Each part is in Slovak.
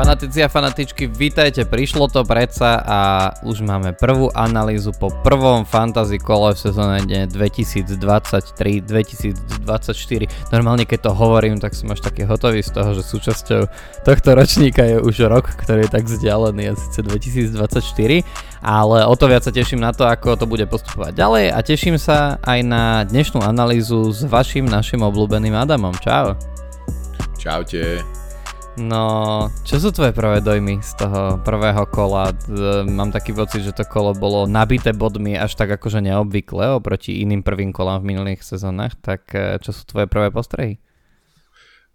Fanatici a fanatičky, vítajte, prišlo to predsa a už máme prvú analýzu po prvom fantasy kole v sezóne 2023-2024. Normálne keď to hovorím, tak som až taký hotový z toho, že súčasťou tohto ročníka je už rok, ktorý je tak vzdialený, a síce 2024, ale o to viac sa teším na to, ako to bude postupovať ďalej a teším sa aj na dnešnú analýzu s vašim našim obľúbeným Adamom. Čau. Čaute. No, čo sú tvoje prvé dojmy z toho prvého kola? Mám taký pocit, že to kolo bolo nabité bodmi až tak akože neobvykle oproti iným prvým kolám v minulých sezónach, tak e, čo sú tvoje prvé postrehy?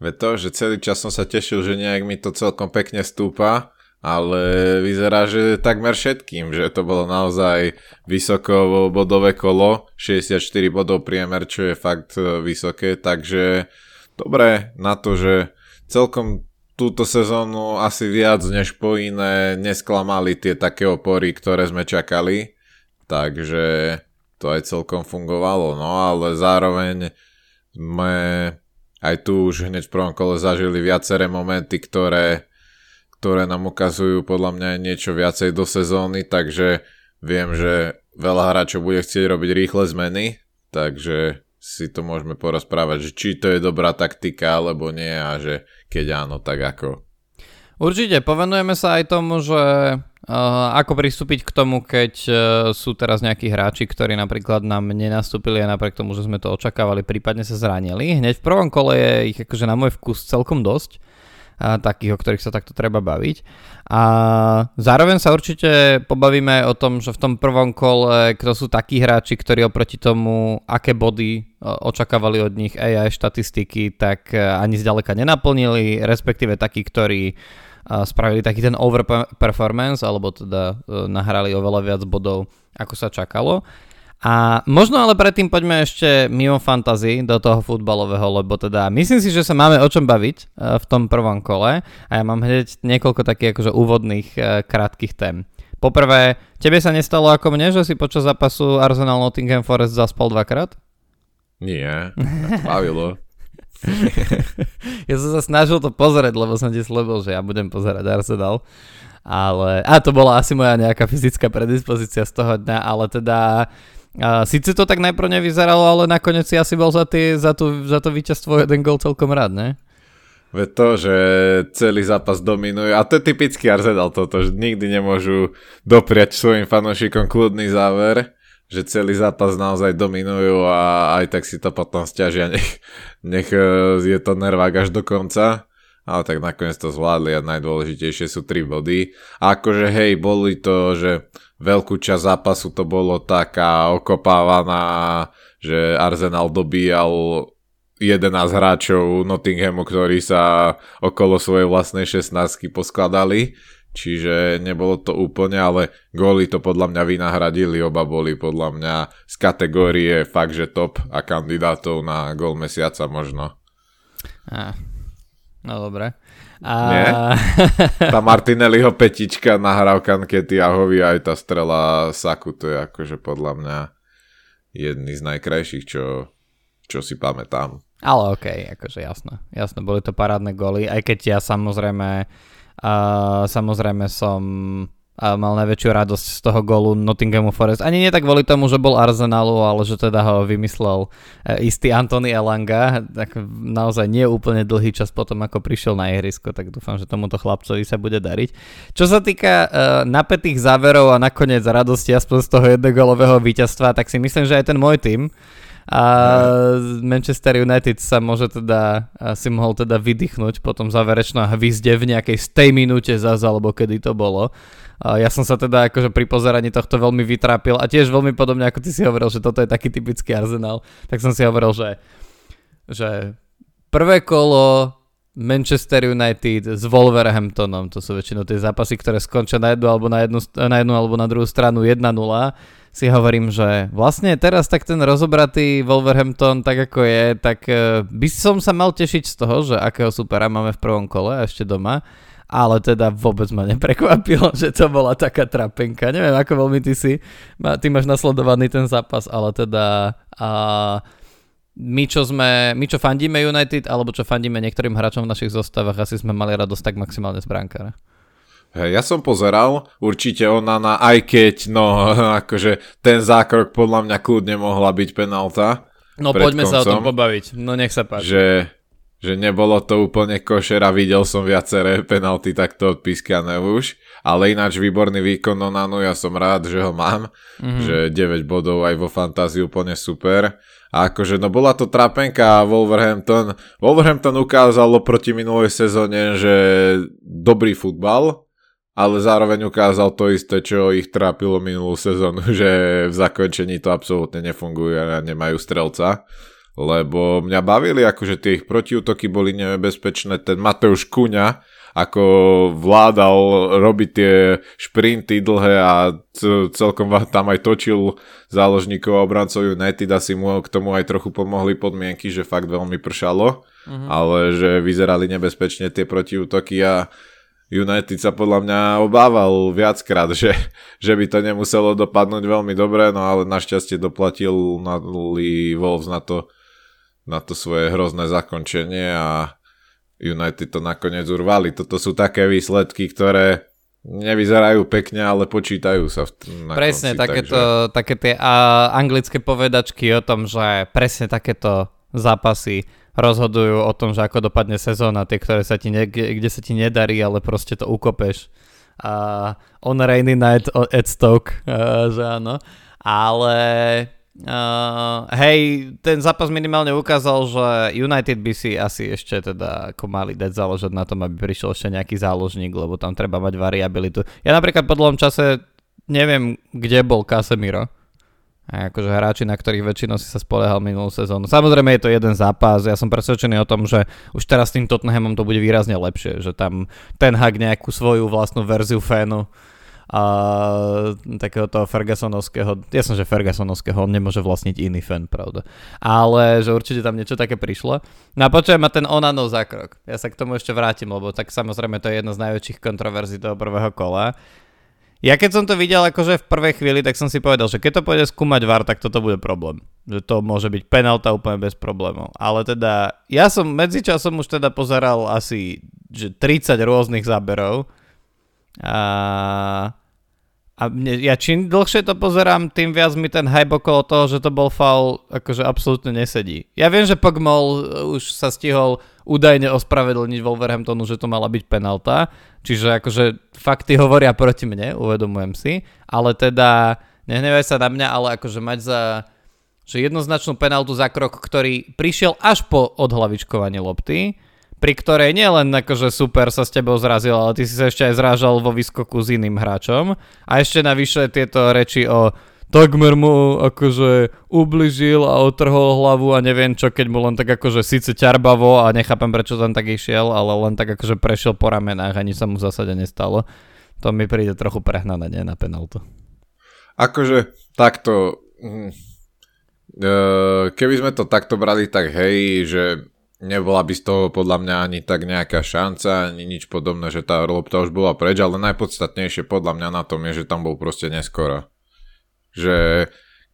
Ve to, že celý čas som sa tešil, že nejak mi to celkom pekne stúpa, ale vyzerá, že takmer všetkým, že to bolo naozaj vysoko bodové kolo, 64 bodov priemer, čo je fakt e, vysoké, takže dobre na to, že celkom túto sezónu asi viac než po iné nesklamali tie také opory, ktoré sme čakali. Takže to aj celkom fungovalo. No ale zároveň sme aj tu už hneď v prvom kole zažili viaceré momenty, ktoré, ktoré nám ukazujú podľa mňa niečo viacej do sezóny, takže viem, že veľa hráčov bude chcieť robiť rýchle zmeny, takže si to môžeme porozprávať, že či to je dobrá taktika alebo nie a že keď áno, tak ako? Určite, povenujeme sa aj tomu, že uh, ako pristúpiť k tomu, keď uh, sú teraz nejakí hráči, ktorí napríklad nám nenastúpili a napriek tomu, že sme to očakávali, prípadne sa zranili. Hneď v prvom kole je ich akože na môj vkus celkom dosť takých, o ktorých sa takto treba baviť. A zároveň sa určite pobavíme o tom, že v tom prvom kole, kto sú takí hráči, ktorí oproti tomu, aké body očakávali od nich AI štatistiky, tak e, ani zďaleka nenaplnili, respektíve takí, ktorí spravili taký ten overperformance, alebo teda e, nahrali oveľa viac bodov, ako sa čakalo. A možno ale predtým poďme ešte mimo fantasy do toho futbalového, lebo teda myslím si, že sa máme o čom baviť e, v tom prvom kole a ja mám hneď niekoľko takých akože úvodných e, krátkých tém. Poprvé, tebe sa nestalo ako mne, že si počas zápasu Arsenal Nottingham Forest zaspal dvakrát? Nie, bavilo. ja som sa snažil to pozrieť, lebo som ti slúbil, že ja budem pozerať Arsenal. Ale, a to bola asi moja nejaká fyzická predispozícia z toho dňa, ale teda a síce to tak najprv nevyzeralo, ale nakoniec si asi bol za, tý, za, tú, za to víťazstvo jeden gol celkom rád, ne? Veď to, že celý zápas dominuje, a to je typický Arsenal toto, že nikdy nemôžu dopriať svojim fanúšikom kľudný záver, že celý zápas naozaj dominujú a aj tak si to potom stiažia, nech, nech e, je to nervák až do konca. Ale tak nakoniec to zvládli a najdôležitejšie sú 3 body. A akože hej, boli to, že veľkú časť zápasu to bolo taká okopávaná, že Arsenal dobíjal 11 hráčov Nottinghamu, ktorí sa okolo svojej vlastnej 16 poskladali, čiže nebolo to úplne, ale góly to podľa mňa vynahradili, oba boli podľa mňa z kategórie fakt, že top a kandidátov na gól mesiaca možno. Ah, no dobre. A... Nie? Tá Martinelliho petička nahrávka Nkety Ahovi aj tá strela Saku, to je akože podľa mňa jedný z najkrajších, čo, čo si pamätám. Ale okej, okay, akože jasno. Jasno, boli to parádne goly, aj keď ja samozrejme uh, samozrejme som a mal najväčšiu radosť z toho golu Nottinghamu Forest. Ani nie tak kvôli tomu, že bol Arsenalu, ale že teda ho vymyslel e, istý Anthony Elanga. Tak naozaj nie úplne dlhý čas potom, ako prišiel na ihrisko, tak dúfam, že tomuto chlapcovi sa bude dariť. Čo sa týka uh, napätých záverov a nakoniec radosti aspoň z toho jednogolového víťazstva, tak si myslím, že aj ten môj tým a Manchester United sa môže teda, si mohol teda vydýchnuť po tom záverečnom hvizde v nejakej stej minúte zase, alebo kedy to bolo. Ja som sa teda akože pri pozeraní tohto veľmi vytrápil a tiež veľmi podobne ako ty si hovoril, že toto je taký typický Arsenal, tak som si hovoril, že, že prvé kolo Manchester United s Wolverhamptonom, to sú väčšinou tie zápasy, ktoré skončia na jednu alebo na jednu, na jednu alebo na druhú stranu 1-0 si hovorím, že vlastne teraz tak ten rozobratý Wolverhampton tak ako je, tak e, by som sa mal tešiť z toho, že akého supera máme v prvom kole a ešte doma, ale teda vôbec ma neprekvapilo, že to bola taká trapenka. Neviem, ako veľmi ty si, ty máš nasledovaný ten zápas, ale teda a, my čo, sme, my čo fandíme United, alebo čo fandíme niektorým hráčom v našich zostavách, asi sme mali radosť tak maximálne z brankára. Ja som pozeral, určite ona na aj keď, no akože ten zákrok podľa mňa kľudne mohla byť penalta. No poďme koncom, sa o tom pobaviť, no nech sa páči. Že, že nebolo to úplne košer a videl som viaceré penalty takto odpískané už, ale ináč výborný výkon Onanu, ja som rád, že ho mám, mm-hmm. že 9 bodov aj vo fantázii úplne super. A akože, no bola to trapenka a Wolverhampton, Wolverhampton ukázalo proti minulej sezóne, že dobrý futbal, ale zároveň ukázal to isté, čo ich trápilo minulú sezónu, že v zakončení to absolútne nefunguje a nemajú strelca. Lebo mňa bavili, akože tie ich protiútoky boli nebezpečné. Ten Mateusz Kuňa, ako vládal robiť tie šprinty dlhé a celkom tam aj točil záložníkov a obrancov United, asi mu k tomu aj trochu pomohli podmienky, že fakt veľmi pršalo, mm-hmm. ale že vyzerali nebezpečne tie protiútoky a United sa podľa mňa obával viackrát, že, že by to nemuselo dopadnúť veľmi dobre, no ale našťastie doplatil na Wolves na to, na to svoje hrozné zakončenie a United to nakoniec urvali. Toto sú také výsledky, ktoré nevyzerajú pekne, ale počítajú sa. V, na presne, konci, takéto, takže... také tie a, anglické povedačky o tom, že presne takéto zápasy rozhodujú o tom, že ako dopadne sezóna, tie, ktoré sa ti ne, kde sa ti nedarí, ale proste to ukopeš. A on rainy night at Stoke, uh, že áno. Ale uh, hej, ten zápas minimálne ukázal, že United by si asi ešte teda ako mali dať záložiť na tom, aby prišiel ešte nejaký záložník, lebo tam treba mať variabilitu. Ja napríklad po dlhom čase neviem, kde bol Casemiro a akože hráči, na ktorých väčšinou si sa spoliehal minulú sezónu. Samozrejme je to jeden zápas, ja som presvedčený o tom, že už teraz s tým Tottenhamom to bude výrazne lepšie, že tam ten hak nejakú svoju vlastnú verziu fénu a takého toho Fergusonovského, som, že Fergusonovského, on nemôže vlastniť iný fan, pravda. Ale že určite tam niečo také prišlo. No a počujem ma ten Onanov zákrok. Ja sa k tomu ešte vrátim, lebo tak samozrejme to je jedna z najväčších kontroverzií toho prvého kola. Ja keď som to videl akože v prvej chvíli, tak som si povedal, že keď to pôjde skúmať VAR, tak toto bude problém. Že to môže byť penalta úplne bez problémov. Ale teda, ja som medzičasom už teda pozeral asi že 30 rôznych záberov. A, a mne, ja čím dlhšie to pozerám, tým viac mi ten hype okolo toho, že to bol foul, akože absolútne nesedí. Ja viem, že Pogmol už sa stihol údajne ospravedlniť Wolverhamptonu, že to mala byť penalta. Čiže akože fakty hovoria proti mne, uvedomujem si. Ale teda, nehnevaj sa na mňa, ale akože mať za že jednoznačnú penaltu za krok, ktorý prišiel až po odhlavičkovanie lopty, pri ktorej nielen akože super sa s tebou zrazil, ale ty si sa ešte aj zrážal vo výskoku s iným hráčom. A ešte navyše tieto reči o takmer mu akože ubližil a otrhol hlavu a neviem čo, keď mu len tak akože síce ťarbavo a nechápem prečo tam tak išiel, ale len tak akože prešiel po ramenách a sa mu v zásade nestalo. To mi príde trochu prehnané, nie, na penaltu. Akože takto... Mm, e, keby sme to takto brali, tak hej, že nebola by z toho podľa mňa ani tak nejaká šanca, ani nič podobné, že tá lopta už bola preč, ale najpodstatnejšie podľa mňa na tom je, že tam bol proste neskoro že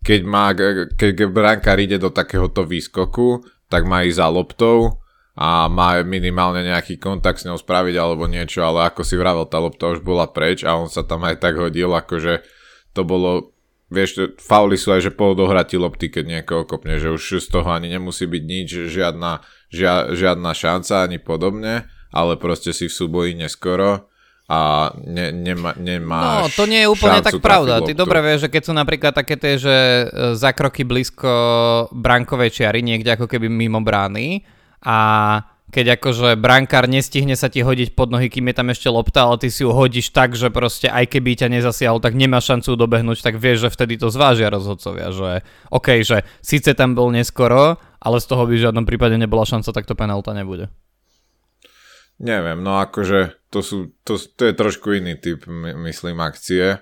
keď, má, keď brankár ide do takéhoto výskoku, tak má ísť za loptou a má minimálne nejaký kontakt s ňou spraviť alebo niečo, ale ako si vravel, tá lopta už bola preč a on sa tam aj tak hodil, akože to bolo, vieš, fauly sú aj, že po odohratí lopty, keď niekoho kopne, že už z toho ani nemusí byť nič, žiadna, žia, žiadna šanca ani podobne, ale proste si v súboji neskoro a ne, nema, nemáš No, to nie je úplne tak pravda. Ty dobre vieš, že keď sú napríklad také tie, že e, zakroky blízko brankovej čiary, niekde ako keby mimo brány a keď akože brankár nestihne sa ti hodiť pod nohy, kým je tam ešte lopta, ale ty si ju hodíš tak, že proste aj keby ťa nezasiahol, tak nemá šancu dobehnúť, tak vieš, že vtedy to zvážia rozhodcovia, že OK, že síce tam bol neskoro, ale z toho by v žiadnom prípade nebola šanca, tak to penálta nebude. Neviem, no akože to, sú, to, to je trošku iný typ, my, myslím, akcie.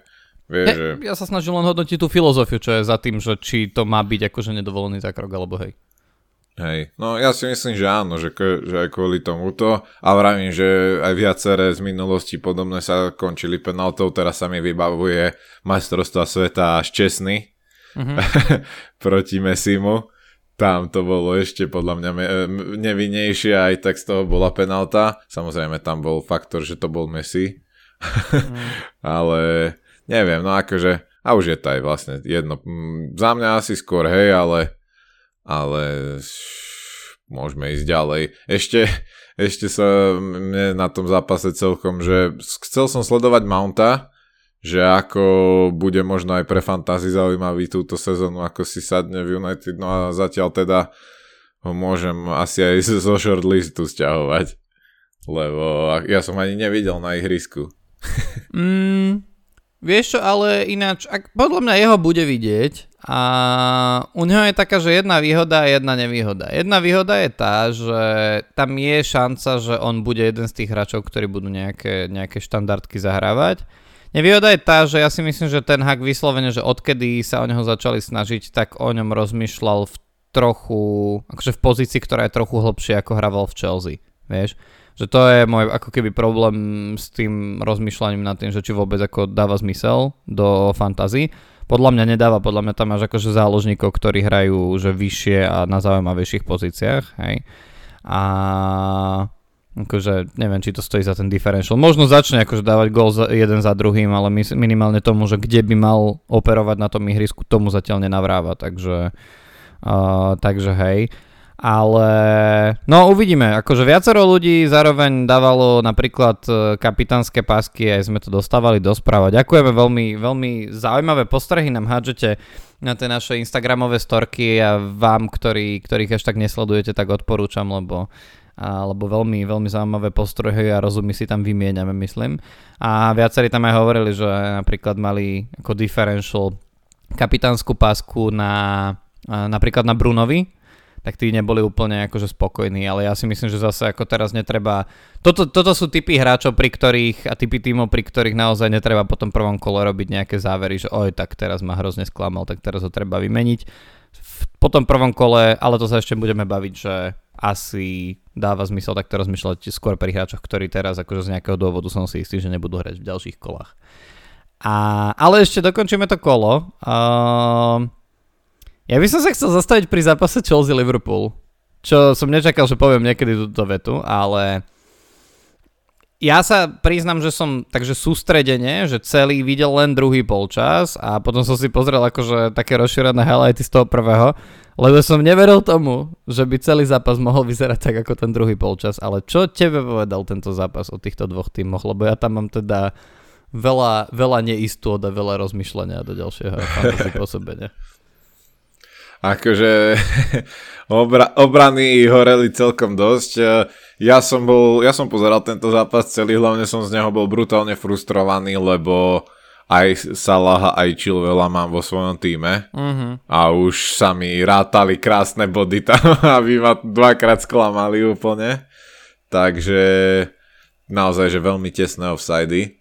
Vie, ja, že... ja sa snažím len hodnotiť tú filozofiu, čo je za tým, že či to má byť akože nedovolený zákrok, alebo hej. Hej, no ja si myslím, že áno, že, že aj kvôli tomuto a vravím, že aj viaceré z minulosti podobné sa končili penaltou, teraz sa mi vybavuje majstrovstva sveta až čestný mm-hmm. proti Messimu, tam to bolo ešte podľa mňa nevinnejšie, aj tak z toho bola penálta. Samozrejme tam bol faktor, že to bol Messi. Mm. Ale neviem, no akože, a už je to aj vlastne jedno. Mm, za mňa asi skôr, hej, ale ale môžeme ísť ďalej. Ešte, ešte sa mne na tom zápase celkom, že chcel som sledovať Mounta, že ako bude možno aj pre fantasy zaujímavý túto sezónu, ako si sadne v United, no a zatiaľ teda ho môžem asi aj zo shortlistu stiahovať, lebo ja som ani nevidel na ihrisku. mm, vieš čo, ale ináč, ak, podľa mňa jeho bude vidieť a u neho je taká, že jedna výhoda a jedna nevýhoda. Jedna výhoda je tá, že tam je šanca, že on bude jeden z tých hráčov, ktorí budú nejaké, nejaké štandardky zahrávať. Nevýhoda je tá, že ja si myslím, že ten hak vyslovene, že odkedy sa o neho začali snažiť, tak o ňom rozmýšľal v trochu, akože v pozícii, ktorá je trochu hlbšie ako hraval v Chelsea. Vieš? Že to je môj ako keby problém s tým rozmýšľaním nad tým, že či vôbec ako dáva zmysel do fantasy. Podľa mňa nedáva, podľa mňa tam máš akože záložníkov, ktorí hrajú že vyššie a na zaujímavejších pozíciách. Hej. A Akože neviem, či to stojí za ten differential. Možno začne akože dávať gol jeden za druhým, ale minimálne tomu, že kde by mal operovať na tom ihrisku, tomu zatiaľ nenavráva, takže, uh, takže hej. Ale no uvidíme, akože viacero ľudí zároveň dávalo napríklad e, kapitánske pásky, aj sme to dostávali do správa. Ďakujeme veľmi, veľmi zaujímavé postrehy nám hádžete na tie naše Instagramové storky a vám, ktorí, ktorých až tak nesledujete, tak odporúčam, lebo alebo veľmi, veľmi zaujímavé postroje a rozumy si tam vymieňame, myslím. A viacerí tam aj hovorili, že napríklad mali ako differential kapitánsku pásku na napríklad na Brunovi, tak tí neboli úplne akože spokojní, ale ja si myslím, že zase ako teraz netreba... Toto, toto sú typy hráčov, pri ktorých a typy tímov, pri ktorých naozaj netreba po tom prvom kole robiť nejaké závery, že oj, tak teraz ma hrozne sklamal, tak teraz ho treba vymeniť. Po tom prvom kole, ale to sa ešte budeme baviť, že asi dáva zmysel takto rozmýšľať skôr pri hráčoch, ktorí teraz akože z nejakého dôvodu som si istý, že nebudú hrať v ďalších kolách. A, ale ešte dokončíme to kolo. Uh, ja by som sa chcel zastaviť pri zápase Chelsea-Liverpool, čo som nečakal, že poviem niekedy túto vetu, ale ja sa priznam, že som takže sústredene, že celý videl len druhý polčas a potom som si pozrel akože také rozšírené highlighty z toho prvého, lebo som neveril tomu, že by celý zápas mohol vyzerať tak ako ten druhý polčas, ale čo tebe povedal tento zápas o týchto dvoch týmoch, lebo ja tam mám teda veľa, veľa neistôt a veľa rozmýšľania do ďalšieho pôsobenia. Akože obra, obrany horeli celkom dosť. Ja som bol, ja som pozeral tento zápas celý, hlavne som z neho bol brutálne frustrovaný, lebo aj Salaha, aj Chilvela mám vo svojom týme uh-huh. a už sa mi rátali krásne body tam, aby ma dvakrát sklamali úplne. Takže naozaj, že veľmi tesné offsidy.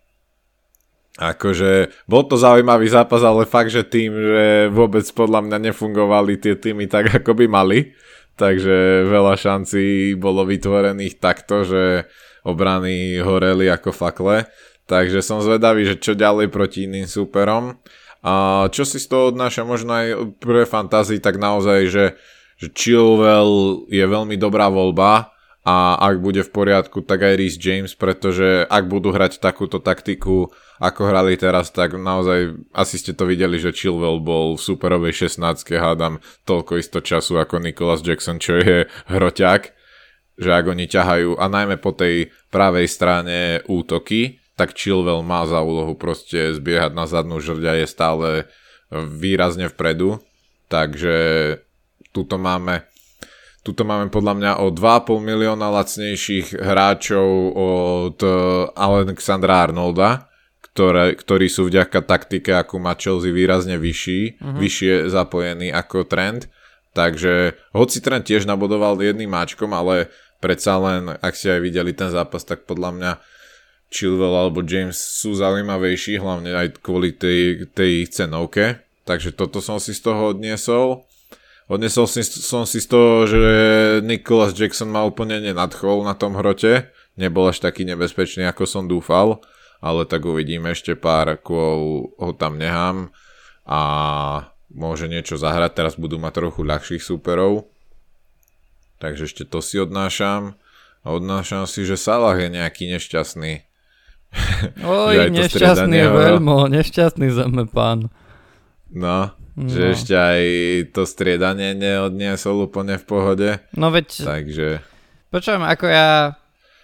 Akože bol to zaujímavý zápas, ale fakt, že tým, že vôbec podľa mňa nefungovali tie týmy tak, ako by mali. Takže veľa šancí bolo vytvorených takto, že obrany horeli ako fakle. Takže som zvedavý, že čo ďalej proti iným súperom. A čo si z toho odnáša možno aj pre fantázii, tak naozaj, že, že Chilwell je veľmi dobrá voľba a ak bude v poriadku, tak aj Rhys James, pretože ak budú hrať takúto taktiku, ako hrali teraz, tak naozaj asi ste to videli, že Chilwell bol v superovej 16 hádam toľko isto času ako Nicholas Jackson, čo je hroťak, že ak oni ťahajú a najmä po tej pravej strane útoky, tak Chilwell má za úlohu proste zbiehať na zadnú žrť a je stále výrazne vpredu, takže tuto máme Tuto máme podľa mňa o 2,5 milióna lacnejších hráčov od Alexandra Arnolda, ktoré, ktorí sú vďaka taktike, ako má Chelsea výrazne vyšší, uh-huh. vyššie zapojený ako Trend. Takže hoci Trend tiež nabodoval jedným máčkom, ale predsa len, ak ste aj videli ten zápas, tak podľa mňa Chilwell alebo James sú zaujímavejší, hlavne aj kvôli tej, tej cenovke. Takže toto som si z toho odniesol. Odnesol si, som si z toho, že Nicholas Jackson ma úplne nenadchol na tom hrote. Nebol až taký nebezpečný, ako som dúfal ale tak uvidíme, ešte pár kôl ho tam nechám a môže niečo zahrať, teraz budú mať trochu ľahších súperov. Takže ešte to si odnášam. A odnášam si, že Salah je nejaký nešťastný. Oj, nešťastný je veľmi, nešťastný zeme pán. No, no, že ešte aj to striedanie neodniesol úplne v pohode. No veď... Takže... Počujem, ako ja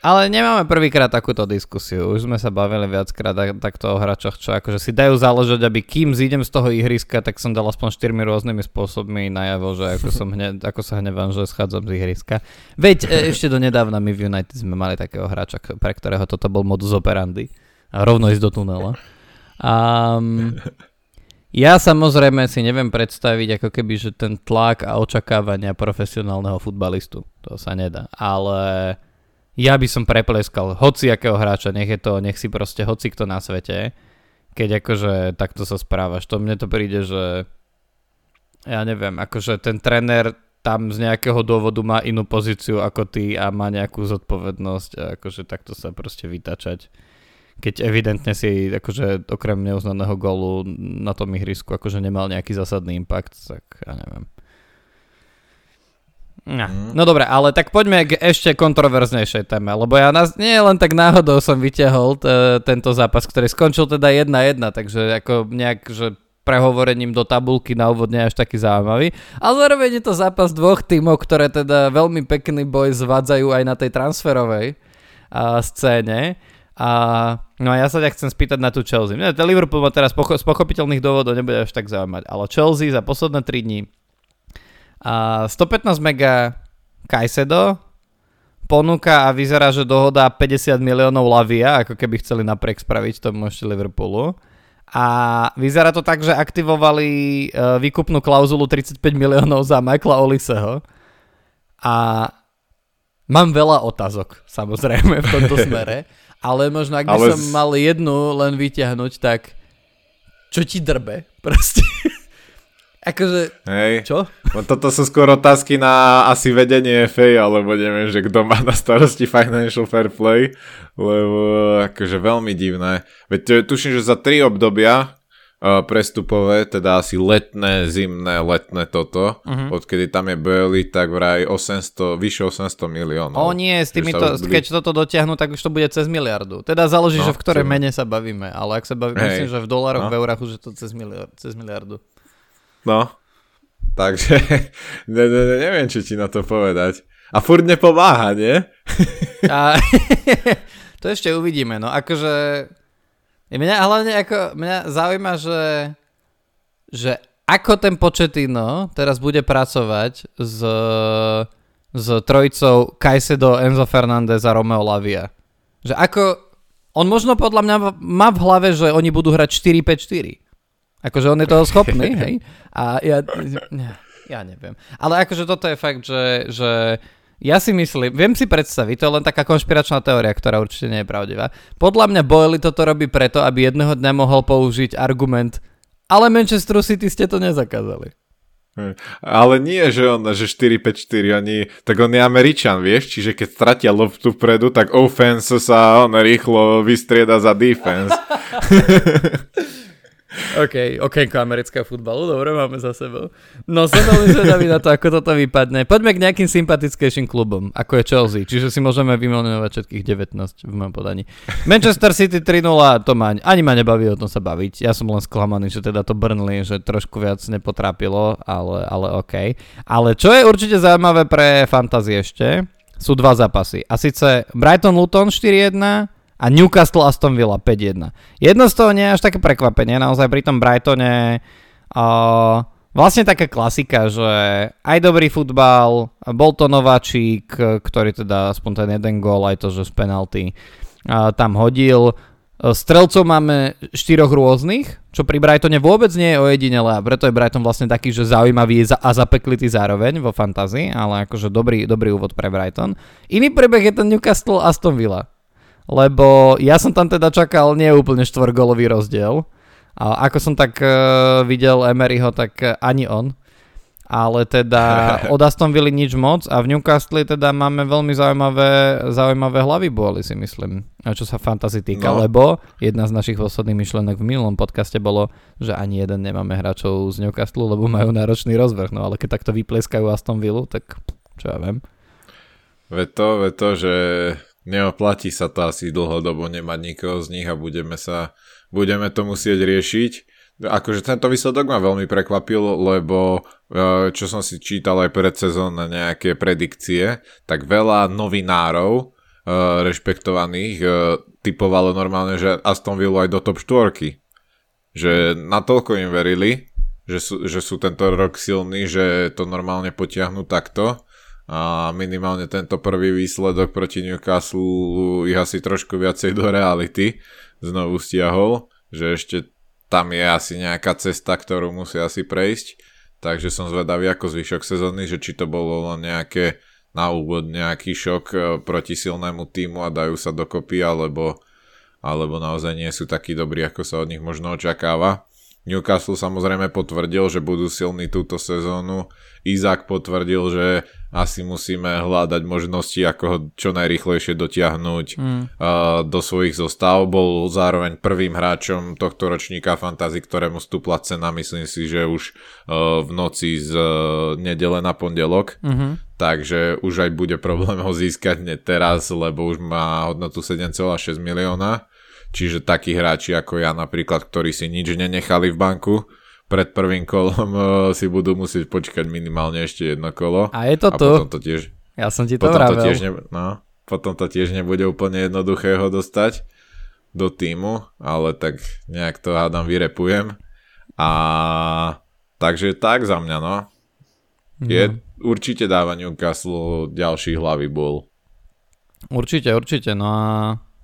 ale nemáme prvýkrát takúto diskusiu. Už sme sa bavili viackrát takto o hráčoch, čo akože si dajú záležať, aby kým zídem z toho ihriska, tak som dal aspoň štyrmi rôznymi spôsobmi najavo, že ako, som hne, ako sa hnevám, že schádzam z ihriska. Veď e, ešte do nedávna my v United sme mali takého hráča, pre ktorého toto bol modus operandi. A rovno ísť do tunela. Um, ja samozrejme si neviem predstaviť ako keby, že ten tlak a očakávania profesionálneho futbalistu. To sa nedá. Ale ja by som prepleskal hociakého hráča, nech je to, nech si proste hoci kto na svete, keď akože takto sa správaš. To mne to príde, že ja neviem, akože ten tréner tam z nejakého dôvodu má inú pozíciu ako ty a má nejakú zodpovednosť a akože takto sa proste vytačať. Keď evidentne si akože okrem neuznaného golu na tom ihrisku akože nemal nejaký zásadný impact, tak ja neviem. No, mm. no dobre, ale tak poďme k ešte kontroverznejšej téme, lebo ja nás, nie len tak náhodou som vyťahol t- tento zápas, ktorý skončil teda 1-1, takže ako nejak, že prehovorením do tabulky na úvod nie až taký zaujímavý. Ale zároveň je to zápas dvoch tímov, ktoré teda veľmi pekný boj zvádzajú aj na tej transferovej a, scéne. A, no a ja sa ťa chcem spýtať na tú Chelsea. Ne, Liverpool ma teraz pocho- z pochopiteľných dôvodov nebude až tak zaujímať, ale Chelsea za posledné 3 dní a 115 mega Kajsedo ponúka a vyzerá, že dohoda 50 miliónov Lavia, ako keby chceli napriek spraviť tomu ešte Liverpoolu. A vyzerá to tak, že aktivovali uh, výkupnú klauzulu 35 miliónov za Michaela Oliseho. A mám veľa otázok, samozrejme, v tomto smere. Ale možno, ak by ale... som mal jednu len vyťahnuť, tak čo ti drbe? Proste. Akože, Hej. čo? No toto sú skôr otázky na asi vedenie FA, alebo neviem, že kto má na starosti Financial Fair Play, lebo akože veľmi divné. Veď tuším, že za tri obdobia prestupové, teda asi letné, zimné, letné toto, uh-huh. odkedy tam je Bailey, tak vraj 800, vyše 800 miliónov. O nie, s týmito, keď toto dotiahnu, tak už to bude cez miliardu. Teda záleží, no, že v ktorej mene sa bavíme, ale ak sa bavíme, myslím, že v dolároch, no. v eurách už je to cez, miliard, cez miliardu. No, takže ne, ne, ne, neviem, čo ti na to povedať. A furt nepomáha, nie? A, to ešte uvidíme, no akože mňa hlavne ako, mňa zaujíma, že, že ako ten Početino teraz bude pracovať s, s trojicou Kajsedo, Enzo Fernández a Romeo Lavia. Že ako, on možno podľa mňa má v hlave, že oni budú hrať 4-5-4. Akože on je toho schopný, hej? A ja, ja neviem. Ale akože toto je fakt, že, že ja si myslím, viem si predstaviť, to je len taká konšpiračná teória, ktorá určite nie je pravdivá. Podľa mňa Boyle toto robí preto, aby jedného dňa mohol použiť argument, ale Manchester City ste to nezakázali. Ale nie, že on, že 4-5-4, oni, tak on je Američan, vieš, čiže keď stratia loptu vpredu, tak offense sa on rýchlo vystrieda za defense. OK, okienko amerického futbalu, dobre, máme za sebou. No som veľmi zvedavý na to, ako toto vypadne. Poďme k nejakým sympatickejším klubom, ako je Chelsea, čiže si môžeme vymenovať všetkých 19 v mojom podaní. Manchester City 3-0, to ma, ani ma nebaví o tom sa baviť. Ja som len sklamaný, že teda to Burnley, že trošku viac nepotrápilo, ale, ale OK. Ale čo je určite zaujímavé pre fantasy ešte, sú dva zápasy. A síce Brighton Luton 4-1 a Newcastle Aston Villa 5-1. Jedno z toho nie je až také prekvapenie, naozaj pri tom Brightone uh, vlastne taká klasika, že aj dobrý futbal, bol to nováčik, ktorý teda aspoň ten jeden gól, aj to, že z penalty uh, tam hodil. Strelcov máme štyroch rôznych, čo pri Brightone vôbec nie je ojedinelé a preto je Brighton vlastne taký, že zaujímavý a zapeklitý zároveň vo fantázii, ale akože dobrý, dobrý úvod pre Brighton. Iný prebeh je ten Newcastle Aston Villa lebo ja som tam teda čakal nie úplne štvorgolový rozdiel. A ako som tak uh, videl Emeryho, tak uh, ani on. ale teda od Aston Villa nič moc a v Newcastle teda máme veľmi zaujímavé, zaujímavé hlavy boli si myslím, čo sa fantasy týka, no. lebo jedna z našich posledných myšlenok v minulom podcaste bolo, že ani jeden nemáme hráčov z Newcastle, lebo majú náročný rozvrh, no ale keď takto vypleskajú Aston Villa, tak čo ja viem. Ve to, ve to, že neoplatí sa to asi dlhodobo nemať nikoho z nich a budeme sa, budeme to musieť riešiť Akože tento výsledok ma veľmi prekvapil, lebo e, čo som si čítal aj pred sezóne nejaké predikcie, tak veľa novinárov e, rešpektovaných e, typovalo normálne, že Aston Villa aj do top 4. Že natoľko im verili, že sú, že sú tento rok silní, že to normálne potiahnu takto a minimálne tento prvý výsledok proti Newcastle ich asi trošku viacej do reality znovu stiahol, že ešte tam je asi nejaká cesta, ktorú musí asi prejsť, takže som zvedavý ako zvyšok sezóny, že či to bolo len nejaké na úvod nejaký šok e, proti silnému týmu a dajú sa dokopy, alebo, alebo naozaj nie sú takí dobrí, ako sa od nich možno očakáva. Newcastle samozrejme potvrdil, že budú silní túto sezónu. Izák potvrdil, že asi musíme hľadať možnosti, ako ho čo najrychlejšie dotiahnuť mm. uh, do svojich zostav. Bol zároveň prvým hráčom tohto ročníka fantasy, ktorému stúpla cena, myslím si, že už uh, v noci z uh, nedele na pondelok. Mm-hmm. Takže už aj bude problém ho získať teraz, lebo už má hodnotu 7,6 milióna Čiže takí hráči ako ja napríklad, ktorí si nič nenechali v banku, pred prvým kolom uh, si budú musieť počkať minimálne ešte jedno kolo. A je to a tu. Potom to tiež, ja som ti to potom to tiež ne, no, potom to tiež nebude úplne jednoduché ho dostať do týmu, ale tak nejak to hádam vyrepujem. A takže tak za mňa, no. no. Je určite dávaniu Newcastle ďalší hlavy bol. Určite, určite, no a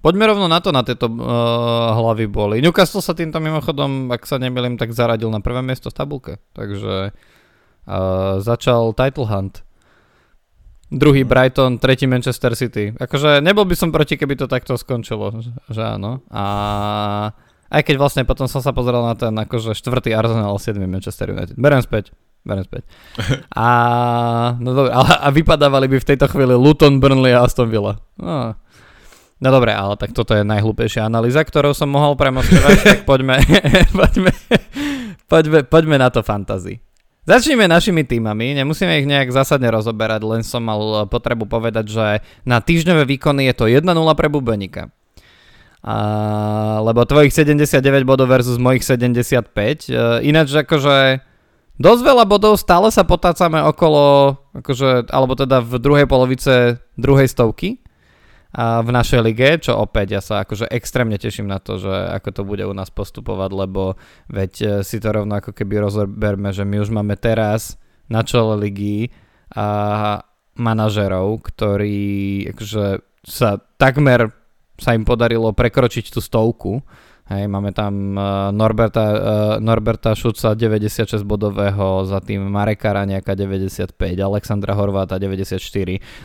Poďme rovno na to, na tieto uh, hlavy boli. Newcastle sa týmto mimochodom, ak sa nemýlim, tak zaradil na prvé miesto v tabulke. Takže uh, začal title hunt. Druhý Brighton, tretí Manchester City. Akože nebol by som proti, keby to takto skončilo, že áno. A aj keď vlastne potom som sa pozrel na ten akože štvrtý Arsenal, 7. Manchester United. Berem späť. Berem späť. A, no dobré, a, a vypadávali by v tejto chvíli Luton, Burnley a Aston Villa. No, No dobre, ale tak toto je najhlúpejšia analýza, ktorou som mohol premostovať, tak poďme, poďme, poďme, poďme na to fantasy. Začneme našimi týmami, nemusíme ich nejak zásadne rozoberať, len som mal potrebu povedať, že na týždňové výkony je to 1-0 pre Bubenika. A, lebo tvojich 79 bodov versus mojich 75. E, ináč akože dosť veľa bodov, stále sa potácame okolo, akože, alebo teda v druhej polovice druhej stovky a v našej lige, čo opäť ja sa akože extrémne teším na to, že ako to bude u nás postupovať, lebo veď e, si to rovno ako keby rozoberme, že my už máme teraz na čele ligy a manažerov, ktorí akože sa takmer sa im podarilo prekročiť tú stovku Hej, máme tam uh, Norberta, uh, Norberta Šuca 96 bodového, za tým Mareka Raniaka 95, Alexandra Horváta 94.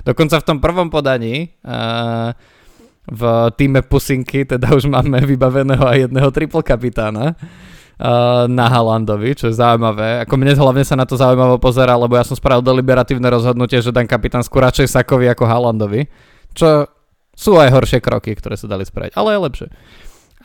Dokonca v tom prvom podaní uh, v týme Pusinky teda už máme vybaveného aj jedného triple kapitána na Halandovi, čo je zaujímavé. Ako mne hlavne sa na to zaujímavo pozera, lebo ja som spravil deliberatívne rozhodnutie, že dám kapitánsku radšej Sakovi ako Halandovi, čo sú aj horšie kroky, ktoré sa dali spraviť, ale je lepšie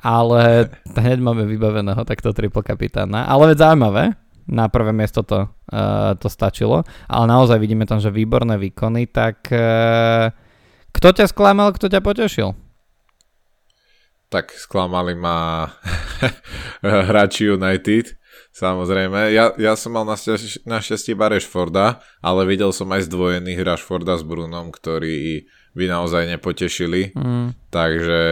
ale hneď máme vybaveného takto triple kapitána. Ale veď zaujímavé, na prvé miesto to, uh, to stačilo, ale naozaj vidíme tam, že výborné výkony, tak uh, kto ťa sklamal, kto ťa potešil? Tak sklamali ma hráči United, samozrejme. Ja, ja som mal našťastie, iba Rashforda, ale videl som aj zdvojených Rashforda s Brunom, ktorí by naozaj nepotešili. Mm. Takže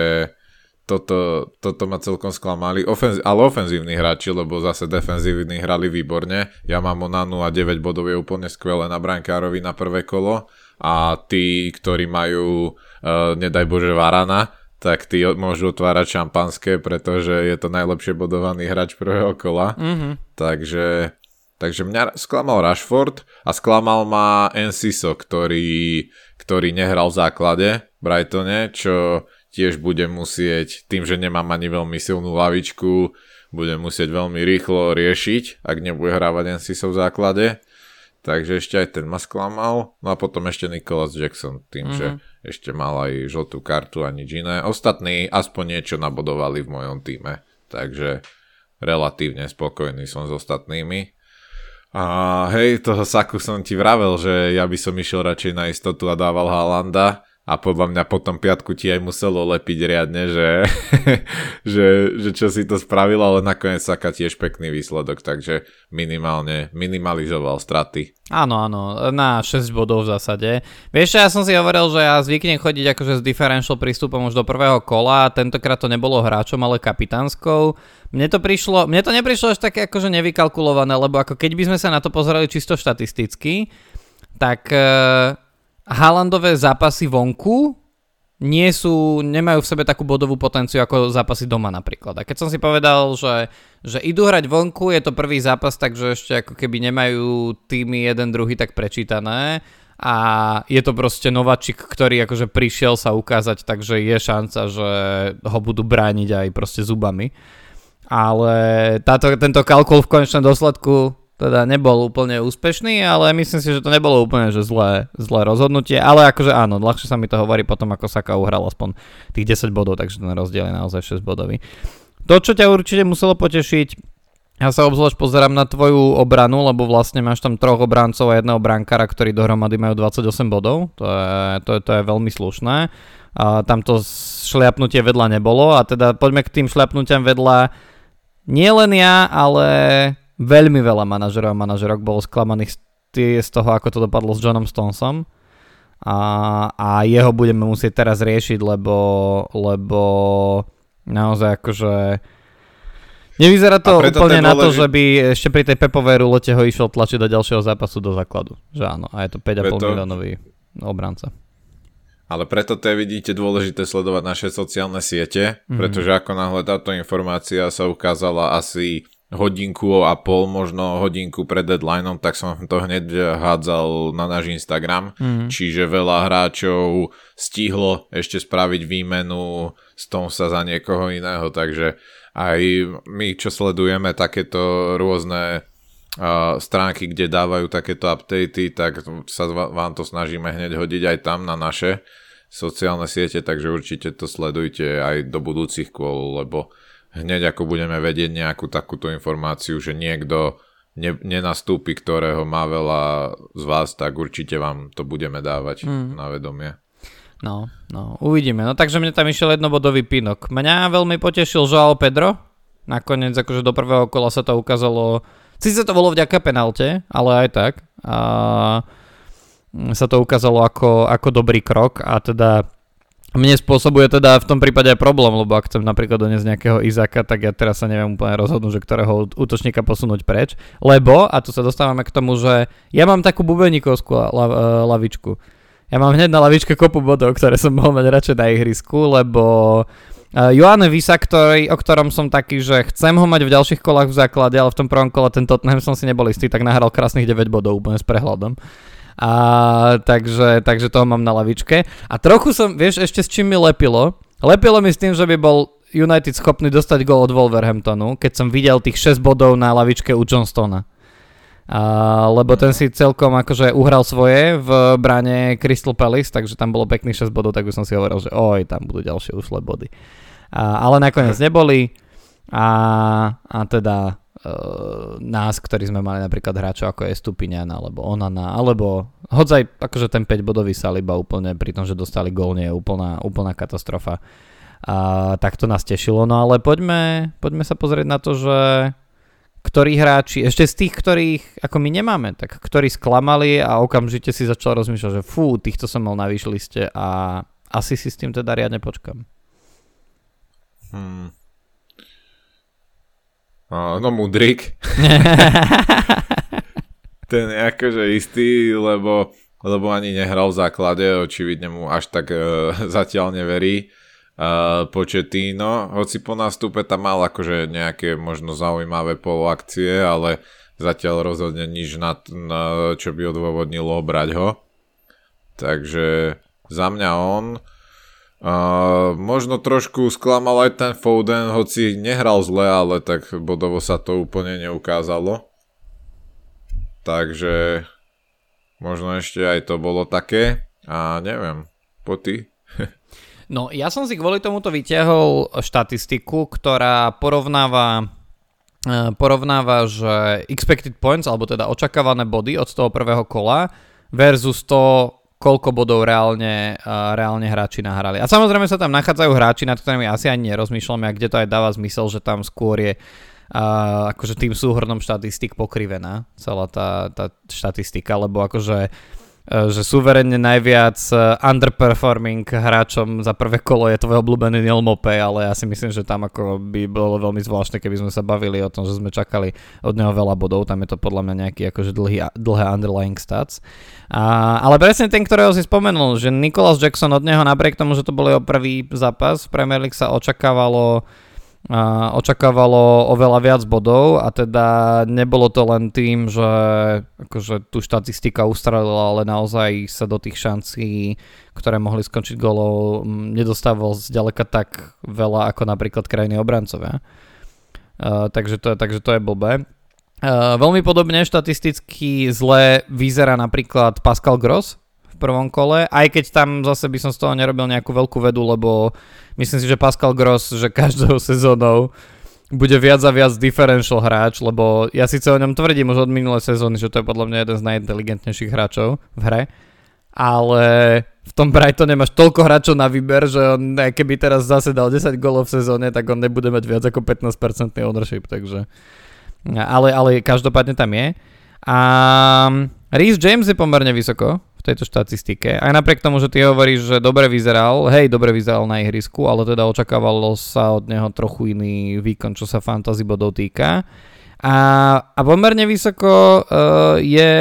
toto, toto ma celkom sklamali. Ofenz, ale ofenzívni hráči, lebo zase defenzívni hrali výborne. Ja mám Onanu a 9 bodov je úplne skvelé na brankárovi na prvé kolo a tí, ktorí majú, uh, nedaj Bože, Varana, tak tí môžu otvárať šampanské, pretože je to najlepšie bodovaný hráč prvého kola. Mm-hmm. Takže, takže mňa sklamal Rashford a sklamal ma Enciso, ktorý, ktorý nehral v základe v Brightone, čo tiež budem musieť, tým, že nemám ani veľmi silnú lavičku, budem musieť veľmi rýchlo riešiť, ak nebude hrávať NCSO v základe. takže ešte aj ten ma sklamal. No a potom ešte Nicholas Jackson tým, mm-hmm. že mhm. ešte mal aj žltú kartu a nič iné. Ostatní aspoň niečo nabodovali v mojom týme, takže relatívne spokojný som s ostatnými. A hej, toho Saku som ti vravel, že ja by som išiel radšej na istotu a dával Halanda a podľa mňa potom piatku ti aj muselo lepiť riadne, že, že, že čo si to spravil, ale nakoniec Saka tiež pekný výsledok, takže minimálne minimalizoval straty. Áno, áno, na 6 bodov v zásade. Vieš, ja som si hovoril, že ja zvyknem chodiť akože s differential prístupom už do prvého kola, tentokrát to nebolo hráčom, ale kapitánskou. Mne to prišlo, mne to neprišlo až také akože nevykalkulované, lebo ako keď by sme sa na to pozerali čisto štatisticky, tak... Uh Haalandové zápasy vonku nie sú, nemajú v sebe takú bodovú potenciu ako zápasy doma napríklad. A keď som si povedal, že, že idú hrať vonku, je to prvý zápas, takže ešte ako keby nemajú týmy jeden druhý tak prečítané a je to proste nováčik, ktorý akože prišiel sa ukázať, takže je šanca, že ho budú brániť aj proste zubami. Ale táto, tento kalkul v konečnom dôsledku teda nebol úplne úspešný, ale myslím si, že to nebolo úplne že zlé, zlé rozhodnutie, ale akože áno, ľahšie sa mi to hovorí potom, ako Saka uhral aspoň tých 10 bodov, takže ten rozdiel je naozaj 6 bodový. To, čo ťa určite muselo potešiť, ja sa obzvlášť pozerám na tvoju obranu, lebo vlastne máš tam troch obrancov a jedného brankára, ktorí dohromady majú 28 bodov, to je, to je, to je veľmi slušné. A tam to šliapnutie vedľa nebolo a teda poďme k tým šliapnutiam vedľa. Nie len ja, ale veľmi veľa manažerov a manažerok bolo sklamaných z toho, ako to dopadlo s Johnom Stonesom. A, a jeho budeme musieť teraz riešiť, lebo, lebo naozaj akože Nevyzerá to úplne na to, že by ešte pri tej Pepovej rulete ho išiel tlačiť do ďalšieho zápasu do základu. Že áno, a je to 5,5 preto... miliónový obranca. Ale preto to je vidíte dôležité sledovať naše sociálne siete, mm-hmm. pretože ako náhle táto informácia sa ukázala asi hodinku a pol, možno hodinku pred deadlineom, tak som to hneď hádzal na náš Instagram. Mm. Čiže veľa hráčov stihlo ešte spraviť výmenu z tom sa za niekoho iného, takže aj my, čo sledujeme takéto rôzne uh, stránky, kde dávajú takéto updaty, tak sa vám to snažíme hneď hodiť aj tam na naše sociálne siete, takže určite to sledujte aj do budúcich kôl, lebo hneď ako budeme vedieť nejakú takúto informáciu, že niekto ne, nenastúpi, ktorého má veľa z vás, tak určite vám to budeme dávať mm. na vedomie. No, no, uvidíme. No takže mne tam išiel jednobodový pinok. Mňa veľmi potešil Joao Pedro. Nakoniec akože do prvého kola sa to ukázalo, síce to bolo vďaka penalte, ale aj tak. A sa to ukázalo ako, ako dobrý krok a teda mne spôsobuje teda v tom prípade aj problém, lebo ak chcem napríklad doniesť nejakého Izaka, tak ja teraz sa neviem úplne rozhodnúť, že ktorého útočníka posunúť preč. Lebo, a tu sa dostávame k tomu, že ja mám takú bubeníkovskú la, la, lavičku. Ja mám hneď na lavičke kopu bodov, ktoré som mohol mať radšej na ihrisku, lebo uh, Joanne Visa, ktorý, o ktorom som taký, že chcem ho mať v ďalších kolách v základe, ale v tom prvom kole ten Tottenham som si nebol istý, tak nahral krásnych 9 bodov úplne s prehľadom. A takže, takže toho mám na lavičke. A trochu som, vieš, ešte s čím mi lepilo? Lepilo mi s tým, že by bol United schopný dostať gol od Wolverhamptonu, keď som videl tých 6 bodov na lavičke u Johnstona. A, lebo ten si celkom akože uhral svoje v bráne Crystal Palace, takže tam bolo pekných 6 bodov, tak by som si hovoril, že oj, tam budú ďalšie ušlé body. A, ale nakoniec neboli a, a teda nás, ktorí sme mali napríklad hráčov ako je Stupiňan alebo Onana, alebo hodzaj akože ten 5 bodový Saliba úplne pri tom, že dostali gól nie je úplná, úplná katastrofa. A tak to nás tešilo, no ale poďme, poďme sa pozrieť na to, že ktorí hráči, ešte z tých, ktorých ako my nemáme, tak ktorí sklamali a okamžite si začal rozmýšľať, že fú, týchto som mal na liste a asi si s tým teda riadne počkam. Hmm. No, Mudrik. Ten je akože istý, lebo, lebo ani nehral v základe, očividne mu až tak uh, zatiaľ neverí. Uh, Početíno, hoci po nástupe tam mal akože nejaké možno zaujímavé poloakcie, ale zatiaľ rozhodne nič na, na čo by odôvodnilo brať ho. Takže za mňa on. Uh, možno trošku sklamal aj ten Foden, hoci nehral zle, ale tak bodovo sa to úplne neukázalo. Takže možno ešte aj to bolo také a neviem, po ty. no ja som si kvôli tomuto vyťahol štatistiku, ktorá porovnáva e, porovnáva, že expected points, alebo teda očakávané body od toho prvého kola versus to, koľko bodov reálne, reálne hráči nahrali. A samozrejme sa tam nachádzajú hráči, nad ktorými asi ani nerozmýšľame a kde to aj dáva zmysel, že tam skôr je uh, akože tým súhrnom štatistik pokrivená celá tá, tá štatistika, lebo akože že suverenne najviac eh, underperforming hráčom za prvé kolo je tvoj obľúbený Neil Mope, ale ja si myslím, že tam ako by bolo veľmi zvláštne, keby sme sa bavili o tom, že sme čakali od neho veľa bodov, tam je to podľa mňa nejaký akože dlhý, dlhé underlying stats. A, ale presne ten, ktorého si spomenul, že Nicholas Jackson od neho napriek tomu, že to bol jeho prvý zápas v Premier League sa očakávalo očakávalo oveľa viac bodov a teda nebolo to len tým, že akože tu štatistika ustrelila, ale naozaj sa do tých šancí, ktoré mohli skončiť golov, nedostával zďaleka tak veľa ako napríklad krajiny obrancovia. Takže, to, takže to je blbé. Uh, veľmi podobne štatisticky zle vyzerá napríklad Pascal Gross prvom kole, aj keď tam zase by som z toho nerobil nejakú veľkú vedu, lebo Myslím si, že Pascal Gross, že každou sezónou bude viac a viac differential hráč, lebo ja síce o ňom tvrdím už od minulé sezóny, že to je podľa mňa jeden z najinteligentnejších hráčov v hre, ale v tom Brightone máš toľko hráčov na výber, že on, keby teraz zase dal 10 golov v sezóne, tak on nebude mať viac ako 15% ownership, takže ale, ale každopádne tam je. A Reese James je pomerne vysoko v tejto štatistike. Aj napriek tomu, že ty hovoríš, že dobre vyzeral, hej, dobre vyzeral na ihrisku, ale teda očakávalo sa od neho trochu iný výkon, čo sa fantasy bodov týka. A, a pomerne vysoko uh, je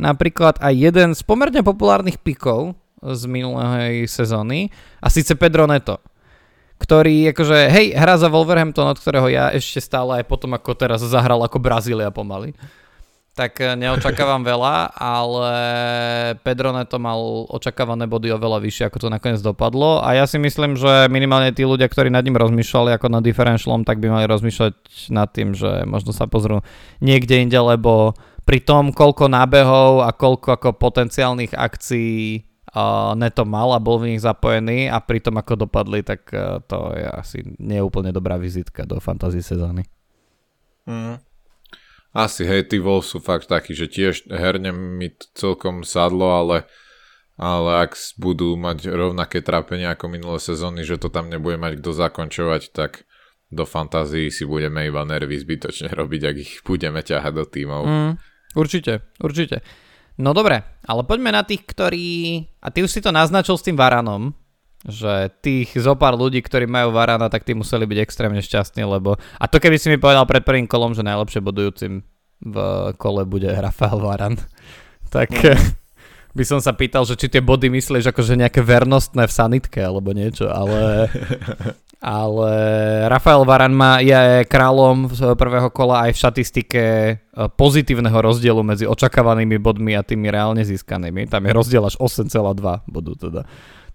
napríklad aj jeden z pomerne populárnych pikov z minulej sezóny, a síce Pedro Neto ktorý akože, hej, hrá za Wolverhampton, od ktorého ja ešte stále aj potom ako teraz zahral ako Brazília pomaly tak eh, neočakávam veľa, ale Pedro Neto mal očakávané body oveľa vyššie, ako to nakoniec dopadlo a ja si myslím, že minimálne tí ľudia, ktorí nad ním rozmýšľali ako nad differentialom, tak by mali rozmýšľať nad tým, že možno sa pozrú niekde inde, lebo pri tom, koľko nábehov a koľko ako potenciálnych akcií uh, Neto mal a bol v nich zapojený a pri tom, ako dopadli, tak uh, to je asi neúplne dobrá vizitka do fantasy sezóny. Mm. Asi, hej, tí Wolves sú fakt takí, že tiež herne mi celkom sadlo, ale, ale ak budú mať rovnaké trápenie ako minulé sezóny, že to tam nebude mať kto zakončovať, tak do fantázií si budeme iba nervy zbytočne robiť, ak ich budeme ťahať do tímov. Mm, určite, určite. No dobre, ale poďme na tých, ktorí... A ty už si to naznačil s tým Varanom, že tých zo pár ľudí, ktorí majú Varana, tak tí museli byť extrémne šťastní, lebo... A to keby si mi povedal pred prvým kolom, že najlepšie bodujúcim v kole bude Rafael Varan, tak by som sa pýtal, že či tie body myslíš akože nejaké vernostné v sanitke alebo niečo, ale, ale Rafael Varan má, je kráľom prvého kola aj v štatistike e, pozitívneho rozdielu medzi očakávanými bodmi a tými reálne získanými. Tam je rozdiel až 8,2 bodu teda.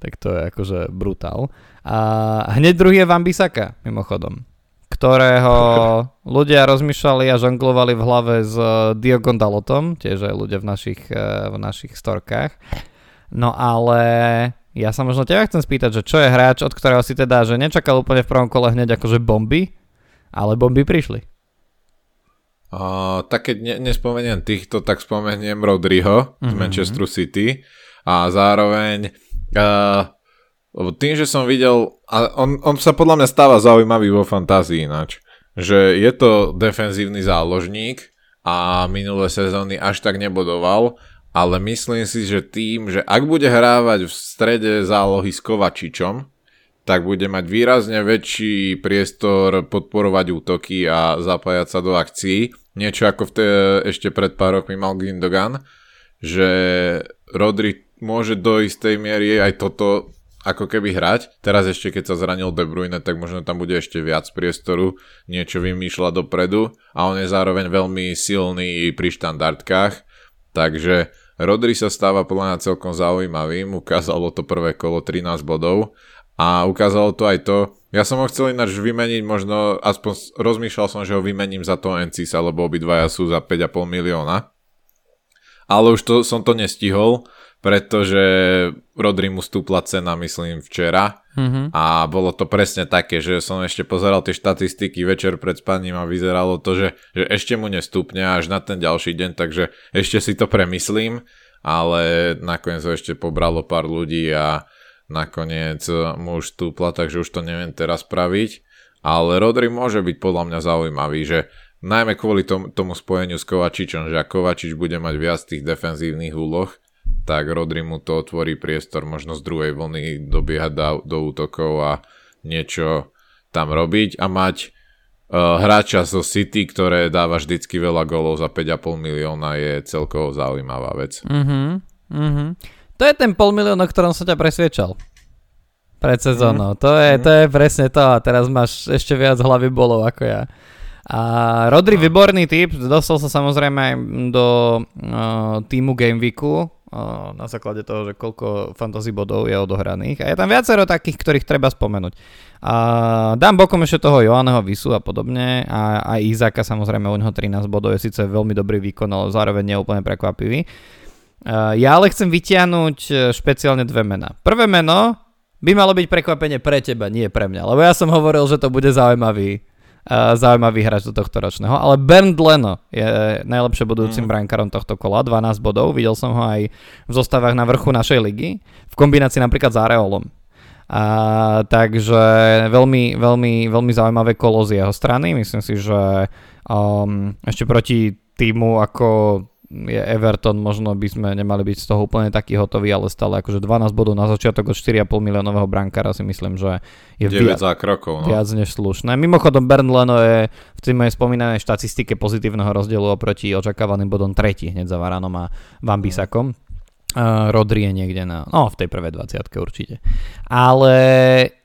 Tak to je akože brutál. A hneď druhý je Vambisaka, mimochodom ktorého ľudia rozmýšľali a žonglovali v hlave s eh, Diogon Dalotom, tiež aj ľudia v našich, eh, v našich storkách. No ale ja sa možno teba chcem spýtať, že čo je hráč, od ktorého si teda, že nečakal úplne v prvom kole hneď akože bomby, ale bomby prišli. Uh, tak keď ne, nespomeniem týchto, tak spomeniem Rodriho mm-hmm. z mhm. Manchester City a zároveň uh, tým, že som videl, a on, on sa podľa mňa stáva zaujímavý vo fantázii ináč, že je to defenzívny záložník a minulé sezóny až tak nebodoval, ale myslím si, že tým, že ak bude hrávať v strede zálohy s Kovačičom, tak bude mať výrazne väčší priestor podporovať útoky a zapájať sa do akcií. Niečo ako v te, ešte pred pár rokmi mal Gindogan, že Rodri môže do istej miery aj toto ako keby hrať. Teraz ešte keď sa zranil De Bruyne, tak možno tam bude ešte viac priestoru, niečo vymýšľa dopredu. A on je zároveň veľmi silný pri štandardkách, takže Rodri sa stáva podľa mňa celkom zaujímavým, ukázalo to prvé kolo 13 bodov. A ukázalo to aj to, ja som ho chcel ináč vymeniť, možno aspoň rozmýšľal som, že ho vymením za to Encisa, lebo obidvaja sú za 5,5 milióna. ale už to, som to nestihol, pretože Rodri mu stúpla cena, myslím, včera. Mm-hmm. a bolo to presne také, že som ešte pozeral tie štatistiky večer pred spaním a vyzeralo to, že, že ešte mu nestúpne až na ten ďalší deň, takže ešte si to premyslím, ale nakoniec ho ešte pobralo pár ľudí a nakoniec mu už stúpla, takže už to neviem teraz praviť, ale Rodri môže byť podľa mňa zaujímavý, že najmä kvôli tom, tomu spojeniu s Kovačičom, že ak Kovačič bude mať viac tých defenzívnych úloh, tak Rodri mu to otvorí priestor možno z druhej vlny dobiehať do, do útokov a niečo tam robiť a mať uh, hráča zo City, ktoré dáva vždycky veľa golov za 5,5 milióna je celkovo zaujímavá vec. Uh-huh, uh-huh. To je ten pol milión, o ktorom som ťa presviečal pred sezónou. Mm. To, je, mm. to je presne to a teraz máš ešte viac hlavy bolov ako ja. A Rodri, no. výborný typ, dostal sa samozrejme aj do uh, týmu Gameweeku, na základe toho, že koľko fantasy bodov je odohraných. A je tam viacero takých, ktorých treba spomenúť. A dám bokom ešte toho Joanneho Visu a podobne. A aj Izaka samozrejme, u neho 13 bodov je síce veľmi dobrý výkon, ale zároveň nie úplne prekvapivý. Uh, ja ale chcem vytiahnuť špeciálne dve mená. Prvé meno by malo byť prekvapenie pre teba, nie pre mňa. Lebo ja som hovoril, že to bude zaujímavý zaujímavý hráč do tohto ročného. Ale Bernd Leno je najlepšie budúcim mm. brankárom tohto kola, 12 bodov. Videl som ho aj v zostavách na vrchu našej ligy, v kombinácii napríklad s Areolom. A, takže veľmi, veľmi, veľmi zaujímavé kolo z jeho strany. Myslím si, že um, ešte proti týmu ako je Everton, možno by sme nemali byť z toho úplne taký hotový, ale stále akože 12 bodov na začiatok od 4,5 miliónového brankára si myslím, že je 9 viac, krokov, no. viac než slušné. Mimochodom Bern Leno je v tej mojej spomínanej štatistike pozitívneho rozdielu oproti očakávaným bodom tretí hneď za Varanom a Vambisakom. Uh, Rodri je niekde na, no v tej prvej 20 určite. Ale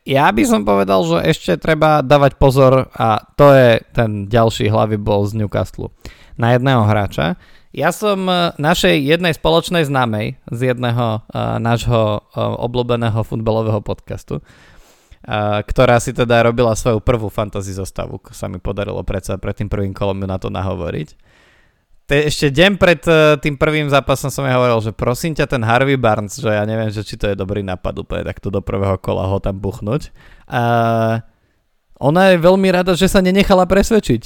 ja by som povedal, že ešte treba dávať pozor a to je ten ďalší hlavy bol z Newcastle na jedného hráča, ja som e, našej jednej spoločnej známej z jedného uh, nášho uh, obľúbeného futbalového podcastu, uh, ktorá si teda robila svoju prvú fantasy zostavu, sa mi podarilo predsa pred tým prvým kolom na to nahovoriť. Te, ešte deň pred uh, tým prvým zápasom som ja hovoril, že prosím ťa ten Harvey Barnes, že ja neviem, že či to je dobrý nápad úplne takto do prvého kola ho tam buchnúť. Uh, ona je veľmi rada, že sa nenechala presvedčiť.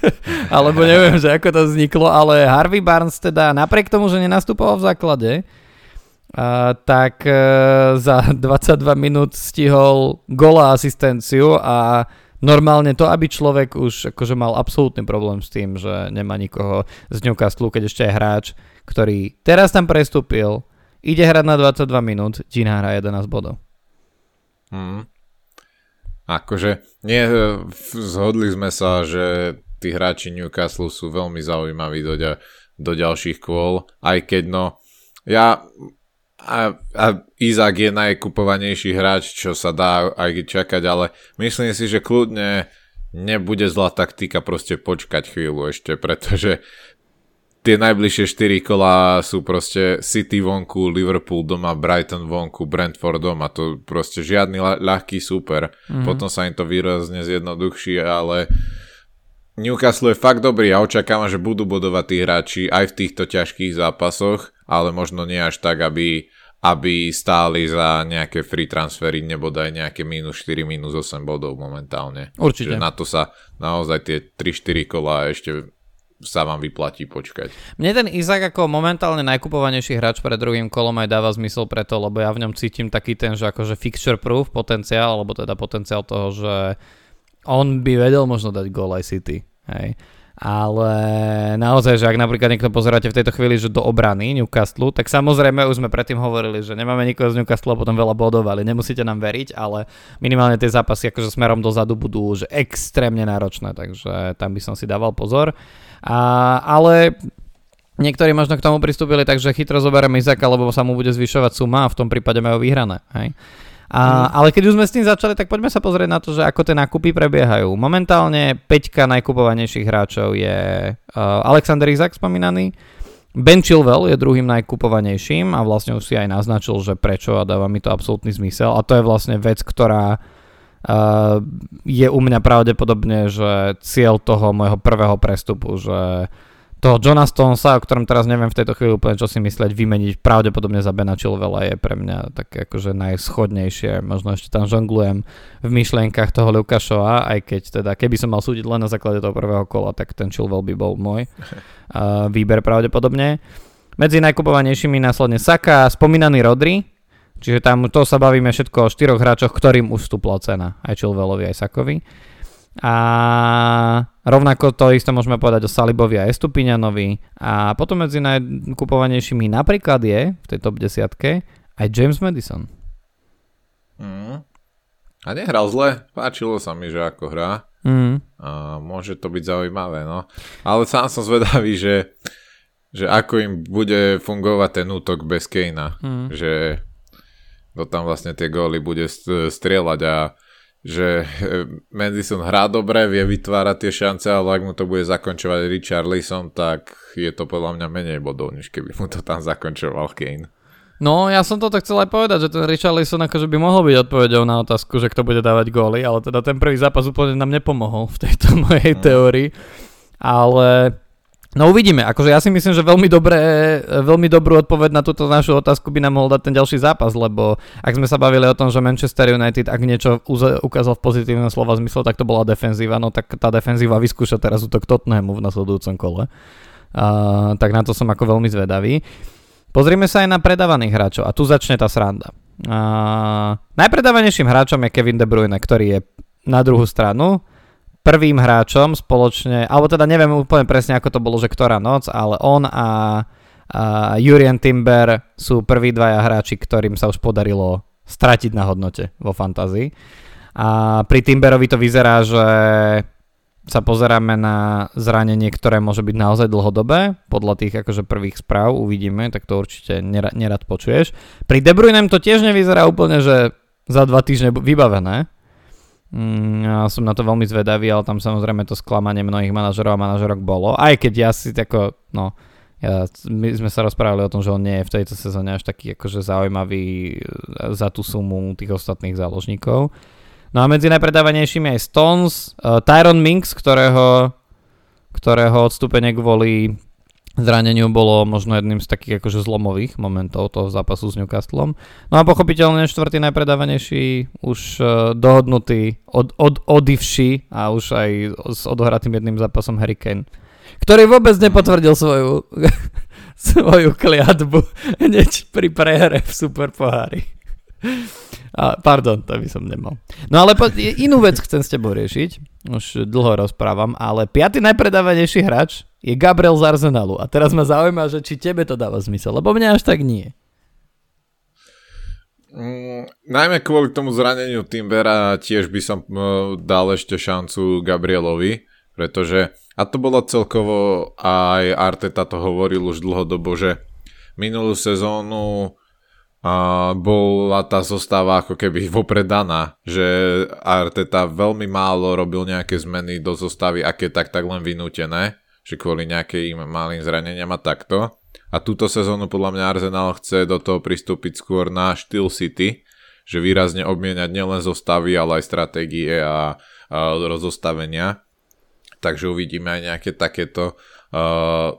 Alebo neviem, že ako to vzniklo, ale Harvey Barnes teda napriek tomu, že nenastupoval v základe, uh, tak uh, za 22 minút stihol gola asistenciu a normálne to, aby človek už akože mal absolútny problém s tým, že nemá nikoho z Newcastle, keď ešte je hráč, ktorý teraz tam prestúpil, ide hrať na 22 minút, ti nahrá 11 bodov. Hmm. Akože, nie, zhodli sme sa, že tí hráči Newcastle sú veľmi zaujímaví do, do ďalších kôl, aj keď no, ja a, a Izak je najkupovanejší hráč, čo sa dá aj čakať, ale myslím si, že kľudne nebude zlá taktika proste počkať chvíľu ešte, pretože tie najbližšie 4 kola sú proste City vonku, Liverpool doma, Brighton vonku, Brentford doma. To proste žiadny ľahký super. Mm-hmm. Potom sa im to výrazne zjednoduchší, ale Newcastle je fakt dobrý a očakávam, že budú bodovať tí hráči aj v týchto ťažkých zápasoch, ale možno nie až tak, aby, aby stáli za nejaké free transfery, nebodaj nejaké minus 4, minus 8 bodov momentálne. Určite. Čiže na to sa naozaj tie 3-4 kola ešte sa vám vyplatí počkať. Mne ten Izak ako momentálne najkupovanejší hráč pred druhým kolom aj dáva zmysel preto, lebo ja v ňom cítim taký ten, že akože fixture proof potenciál, alebo teda potenciál toho, že on by vedel možno dať gól aj City. Hej. Ale naozaj, že ak napríklad niekto pozeráte v tejto chvíli, že do obrany Newcastle, tak samozrejme už sme predtým hovorili, že nemáme nikoho z Newcastle a potom veľa bodovali. Nemusíte nám veriť, ale minimálne tie zápasy akože smerom dozadu budú už extrémne náročné, takže tam by som si dával pozor. A, ale Niektorí možno k tomu pristúpili tak, že chytro zoberieme Izaka, lebo sa mu bude zvyšovať suma a v tom prípade majú vyhrané. Hej? A, mm. Ale keď už sme s tým začali, tak poďme sa pozrieť na to, že ako tie nákupy prebiehajú. Momentálne 5 najkupovanejších hráčov je uh, Alexander Izak spomínaný, Ben Chilwell je druhým najkupovanejším a vlastne už si aj naznačil, že prečo a dáva mi to absolútny zmysel a to je vlastne vec, ktorá je u mňa pravdepodobne, že cieľ toho môjho prvého prestupu, že toho Johna Stonesa, o ktorom teraz neviem v tejto chvíli úplne čo si mysleť, vymeniť pravdepodobne za Bena Chilvela je pre mňa také akože najschodnejšie. Možno ešte tam žonglujem v myšlienkach toho Lukašova, aj keď teda, keby som mal súdiť len na základe toho prvého kola, tak ten Chilwell by bol môj uh, výber pravdepodobne. Medzi najkupovanejšími následne Saka, spomínaný Rodri, čiže tam to sa bavíme všetko o štyroch hráčoch, ktorým už vstúpla cena, aj Chilwellovi, aj Sakovi. A rovnako to isté môžeme povedať o Salibovi a Estupiňanovi. A potom medzi najkupovanejšími napríklad je v tej top 10 aj James Madison. Mm. A nehral zle, páčilo sa mi, že ako hrá. Mm. A môže to byť zaujímavé, no. Ale sám som zvedavý, že, že ako im bude fungovať ten útok bez Kejna. Mm. Že to tam vlastne tie góly bude strieľať a že eh, Madison hrá dobre, vie vytvárať tie šance, ale ak mu to bude zakončovať Richard Leeson, tak je to podľa mňa menej bodov, než keby mu to tam zakončoval Kane. No, ja som to tak chcel aj povedať, že ten Richard Leeson akože by mohol byť odpovedou na otázku, že kto bude dávať góly, ale teda ten prvý zápas úplne nám nepomohol v tejto mojej mm. teórii. Ale No uvidíme, akože ja si myslím, že veľmi, dobré, veľmi dobrú odpoveď na túto našu otázku by nám mohol dať ten ďalší zápas, lebo ak sme sa bavili o tom, že Manchester United, ak niečo ukázal v pozitívnom slova zmysle, tak to bola defenzíva, no tak tá defenzíva vyskúša teraz útok Tottenhamu v nasledujúcom kole. Uh, tak na to som ako veľmi zvedavý. Pozrime sa aj na predávaných hráčov a tu začne tá sranda. Uh, najpredávanejším hráčom je Kevin De Bruyne, ktorý je na druhú stranu prvým hráčom spoločne, alebo teda neviem úplne presne ako to bolo, že ktorá noc, ale on a, a Jurien Timber sú prví dvaja hráči, ktorým sa už podarilo stratiť na hodnote vo fantázii. A pri Timberovi to vyzerá, že sa pozeráme na zranenie, ktoré môže byť naozaj dlhodobé, podľa tých akože prvých správ uvidíme, tak to určite nerad, nerad počuješ. Pri De Bruynem to tiež nevyzerá úplne, že za dva týždne vybavené, Mm, som na to veľmi zvedavý, ale tam samozrejme to sklamanie mnohých manažerov a manažerok bolo. Aj keď ja si tako, no, ja, my sme sa rozprávali o tom, že on nie je v tejto sezóne až taký akože zaujímavý e, za tú sumu tých ostatných záložníkov. No a medzi najpredávanejšími aj Stones, uh, Tyron Minks, ktorého, ktorého odstúpenie kvôli zraneniu bolo možno jedným z takých akože zlomových momentov toho zápasu s Newcastlom. No a pochopiteľne štvrtý najpredávanejší, už uh, dohodnutý, od, od, odivší a už aj s odohratým jedným zápasom Harry Kane, ktorý vôbec nepotvrdil svoju, svoju kliatbu hneď pri prehre v Super pohári. A, pardon, to by som nemal. No ale po, inú vec chcem s tebou riešiť, už dlho rozprávam, ale piatý najpredávanejší hráč je Gabriel z Arsenalu. A teraz ma zaujíma, že či tebe to dáva zmysel, lebo mňa až tak nie. Mm, najmä kvôli tomu zraneniu Timbera tiež by som uh, dal ešte šancu Gabrielovi, pretože, a to bolo celkovo, aj Arteta to hovoril už dlhodobo, že minulú sezónu a bola tá zostáva ako keby vopred daná, že Arteta veľmi málo robil nejaké zmeny do zostavy, aké tak tak len vynútené, že kvôli nejakým malým zraneniam a takto. A túto sezónu podľa mňa Arsenal chce do toho pristúpiť skôr na štýl City, že výrazne obmieniať nielen zostavy, ale aj stratégie a, a rozostavenia. Takže uvidíme aj nejaké takéto uh,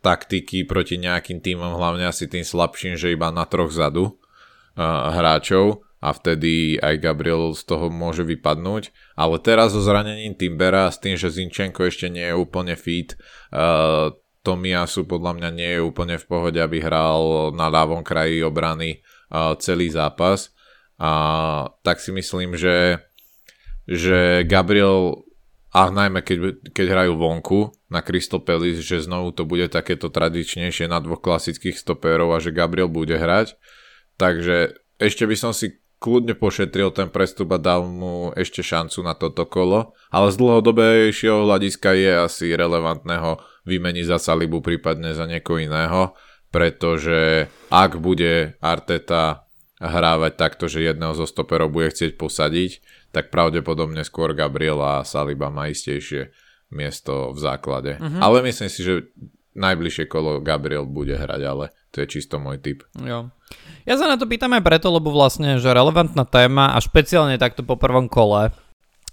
taktiky proti nejakým týmom, hlavne asi tým slabším, že iba na troch zadu uh, hráčov a vtedy aj Gabriel z toho môže vypadnúť. Ale teraz so zranením Timbera s tým, že Zinčenko ešte nie je úplne fit, uh, Tomiasu podľa mňa nie je úplne v pohode, aby hral na ľavom kraji obrany uh, celý zápas. A tak si myslím, že, že Gabriel a najmä keď, keď hrajú vonku na Crystal Palace, že znovu to bude takéto tradičnejšie na dvoch klasických stopérov a že Gabriel bude hrať. Takže ešte by som si kľudne pošetril ten prestup a dal mu ešte šancu na toto kolo, ale z dlhodobejšieho hľadiska je asi relevantného vymeniť za Salibu, prípadne za niekoho iného, pretože ak bude Arteta hrávať takto, že jedného zo stoperov bude chcieť posadiť, tak pravdepodobne skôr Gabriela a Saliba má istejšie miesto v základe. Uh-huh. Ale myslím si, že najbližšie kolo Gabriel bude hrať, ale to je čisto môj typ. Jo. Ja sa na to pýtam aj preto, lebo vlastne, že relevantná téma a špeciálne takto po prvom kole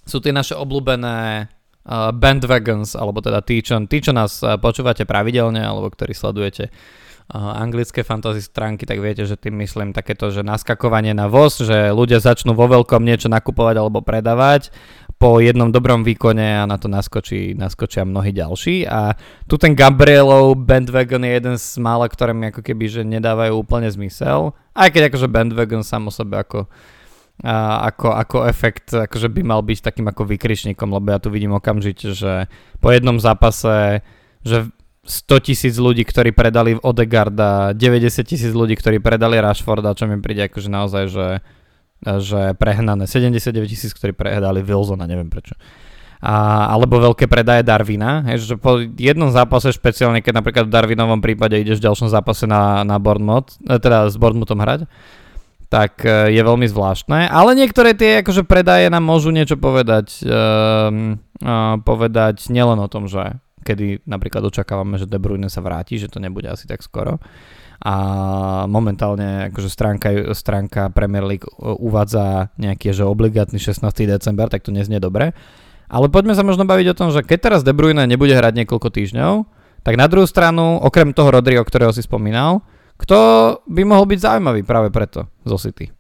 sú tie naše obľúbené uh, bandwagons, alebo teda tí, čo, tí, čo nás uh, počúvate pravidelne, alebo ktorí sledujete uh, anglické fantasy stránky, tak viete, že tým myslím takéto, že naskakovanie na voz, že ľudia začnú vo veľkom niečo nakupovať alebo predávať po jednom dobrom výkone a na to naskočí, naskočia mnohí ďalší. A tu ten Gabrielov bandwagon je jeden z mála, ktoré mi ako keby že nedávajú úplne zmysel, aj keď akože bandwagon sám o sebe ako a ako, ako efekt akože by mal byť takým ako vykričníkom, lebo ja tu vidím okamžite, že po jednom zápase, že 100 tisíc ľudí, ktorí predali Odegarda, 90 tisíc ľudí, ktorí predali Rashforda, čo mi príde akože naozaj, že že prehnané 79 tisíc, ktorí predali Wilsona, neviem prečo. A, alebo veľké predaje Darwina, hej, že po jednom zápase špeciálne, keď napríklad v Darwinovom prípade ideš v ďalšom zápase na, na Bournemouth, e, teda s Bournemouthom hrať, tak e, je veľmi zvláštne. Ale niektoré tie akože predaje nám môžu niečo povedať, um, uh, povedať nielen o tom, že kedy napríklad očakávame, že De Bruyne sa vráti, že to nebude asi tak skoro, a momentálne akože stránka, stránka Premier League uvádza nejaký že obligátny 16. december, tak to neznie dobre. Ale poďme sa možno baviť o tom, že keď teraz De Bruyne nebude hrať niekoľko týždňov, tak na druhú stranu, okrem toho Rodriho, ktorého si spomínal, kto by mohol byť zaujímavý práve preto zo City?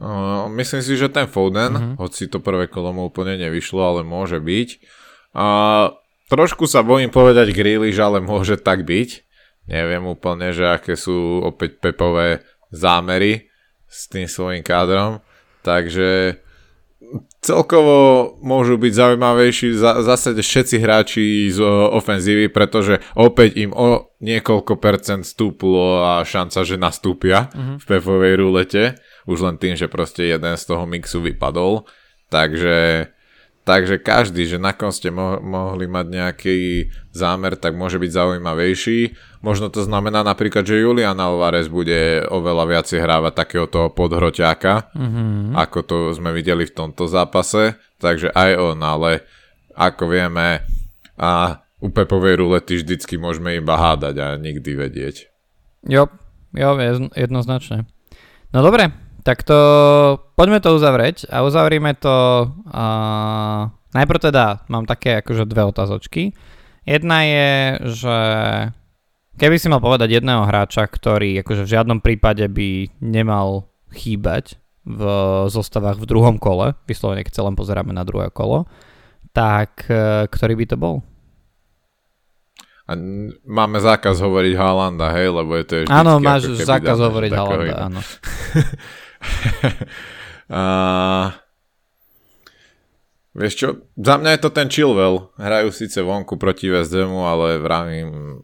Uh, myslím si, že ten Foden, uh-huh. hoci to prvé kolo mu úplne nevyšlo, ale môže byť. A uh, trošku sa bojím povedať Grealish, ale môže tak byť. Neviem úplne, že aké sú opäť Pepové zámery s tým svojím kádrom. Takže celkovo môžu byť zaujímavejší zase všetci hráči z ofenzívy, pretože opäť im o niekoľko percent stúplo a šanca, že nastúpia uh-huh. v pepovej rulete. Už len tým, že proste jeden z toho mixu vypadol. Takže Takže každý, že na ste mo- mohli mať nejaký zámer, tak môže byť zaujímavejší. Možno to znamená napríklad, že Julian Alvarez bude oveľa viacej hrávať takého toho podhroťáka, mm-hmm. ako to sme videli v tomto zápase. Takže aj on, ale ako vieme, a u Pepovej rulety vždycky môžeme iba hádať a nikdy vedieť. Jo, jo, jednoznačne. No dobre, tak to poďme to uzavrieť a uzavrime to uh, najprv teda mám také akože dve otázočky. Jedna je, že keby si mal povedať jedného hráča, ktorý akože v žiadnom prípade by nemal chýbať v zostavách v druhom kole, vyslovene keď sa len pozeráme na druhé kolo, tak uh, ktorý by to bol? A máme zákaz hovoriť Haalanda, hej, lebo je to je Áno, máš zákaz hovoriť Haalanda, áno. A... Vieš čo, za mňa je to ten Chilwell. Hrajú síce vonku proti West Hamu, ale vravím,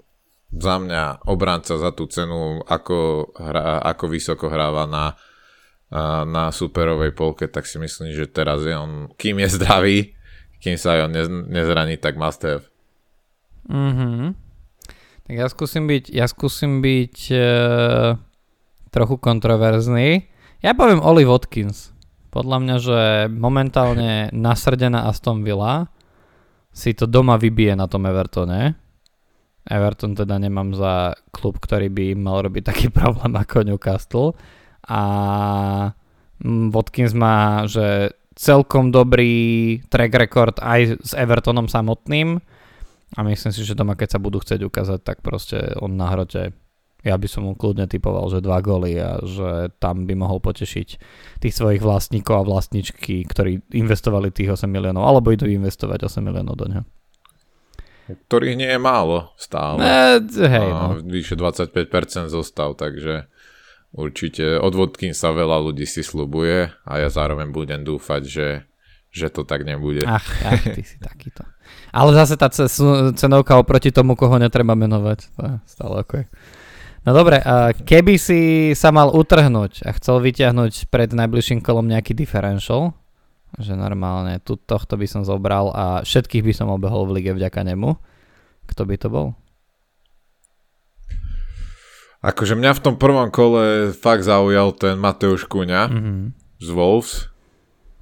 za mňa obranca za tú cenu, ako, hra, ako vysoko hráva na, na superovej polke, tak si myslím, že teraz je on, kým je zdravý, kým sa aj on nezraní, tak must have. Mhm. Tak ja skúsim byť, ja skúsim byť e, trochu kontroverzný. Ja poviem Oli Watkins. Podľa mňa, že momentálne nasrdená Aston Villa si to doma vybije na tom Evertone. Everton teda nemám za klub, ktorý by mal robiť taký problém ako Newcastle. A mm, Watkins má, že celkom dobrý track record aj s Evertonom samotným a myslím si, že doma keď sa budú chcieť ukázať, tak proste on na hrote ja by som mu kľudne typoval, že dva góly a že tam by mohol potešiť tých svojich vlastníkov a vlastničky, ktorí investovali tých 8 miliónov, alebo idú investovať 8 miliónov do neho. Ktorých nie je málo stále. Ne, hej, no. Vyše 25% zostav, takže určite od sa veľa ľudí si slubuje a ja zároveň budem dúfať, že, že to tak nebude. Ach, ach, ty si takýto. Ale zase tá cenovka oproti tomu, koho netreba menovať, to je stále ako je. No dobre, a keby si sa mal utrhnúť a chcel vyťahnuť pred najbližším kolom nejaký differential, že normálne tu, tohto by som zobral a všetkých by som obehol v lige vďaka nemu, kto by to bol? Akože mňa v tom prvom kole fakt zaujal ten Mateusz Kuňa mm-hmm. z Wolves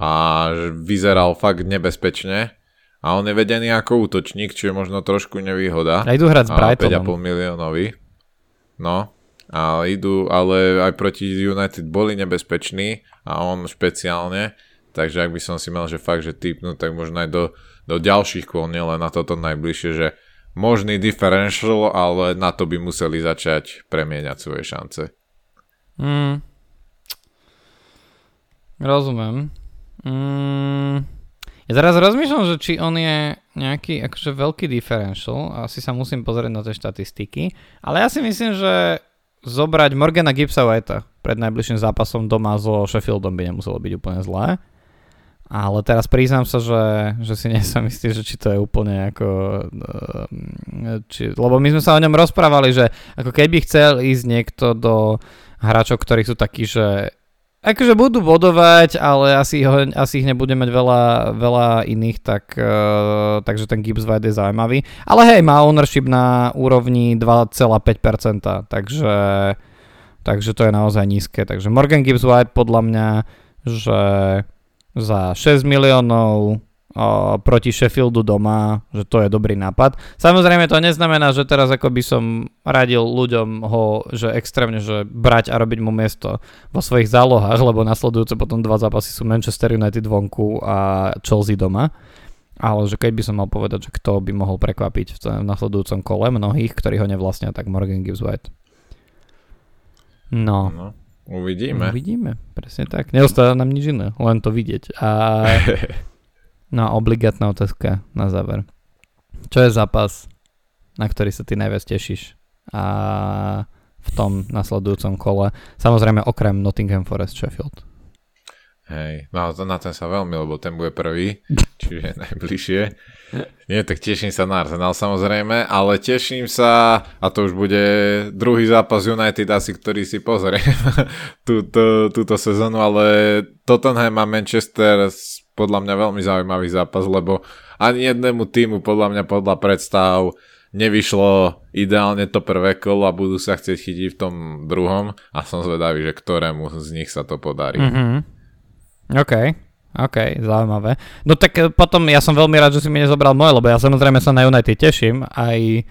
a vyzeral fakt nebezpečne a on je vedený ako útočník, čiže možno trošku nevýhoda. A idú hrať s Brightonom. 5,5 miliónový. No, a idú, ale aj proti United boli nebezpeční a on špeciálne, takže ak by som si mal, že fakt, že typnúť, tak možno aj do, do ďalších kôl, nielen na toto najbližšie, že možný differential, ale na to by museli začať premieňať svoje šance. Mm. Rozumiem. Mm. Ja teraz rozmýšľam, že či on je nejaký akože veľký differential, asi sa musím pozrieť na tie štatistiky, ale ja si myslím, že zobrať Morgana Gibsa Whitea pred najbližším zápasom doma so Sheffieldom by nemuselo byť úplne zlé. Ale teraz priznám sa, že, že si nie som istý, že či to je úplne ako... Eh, či, lebo my sme sa o ňom rozprávali, že ako keby chcel ísť niekto do hráčov, ktorí sú takí, že Akože budú bodovať, ale asi, ho, asi ich nebude mať veľa, veľa iných, tak, uh, takže ten Gibbs White je zaujímavý. Ale hej, má ownership na úrovni 2,5%, takže, takže to je naozaj nízke. Takže Morgan Gibbs White podľa mňa, že za 6 miliónov o, proti Sheffieldu doma, že to je dobrý nápad. Samozrejme to neznamená, že teraz ako by som radil ľuďom ho, že extrémne, že brať a robiť mu miesto vo svojich zálohách, lebo nasledujúce potom dva zápasy sú Manchester United vonku a Chelsea doma. Ale že keď by som mal povedať, že kto by mohol prekvapiť v nasledujúcom kole mnohých, ktorí ho nevlastnia, tak Morgan Gibbs White. No. no. Uvidíme. Uvidíme, presne tak. Neostáva nám nič iné, len to vidieť. A No a obligátna otázka na záver. Čo je zápas, na ktorý sa ty najviac tešíš? A v tom nasledujúcom kole. Samozrejme okrem Nottingham Forest Sheffield. Hej, no na ten sa veľmi, lebo ten bude prvý, čiže najbližšie. Nie, tak teším sa na Arsenal samozrejme, ale teším sa, a to už bude druhý zápas United asi, ktorý si pozriem túto, túto sezónu, ale Tottenham a Manchester podľa mňa veľmi zaujímavý zápas, lebo ani jednému týmu podľa mňa podľa predstav nevyšlo ideálne to prvé kolo a budú sa chcieť chytiť v tom druhom a som zvedavý, že ktorému z nich sa to podarí. Mm-hmm. OK, OK, zaujímavé. No tak eh, potom ja som veľmi rád, že si mi nezobral moje, lebo ja samozrejme sa na United teším, aj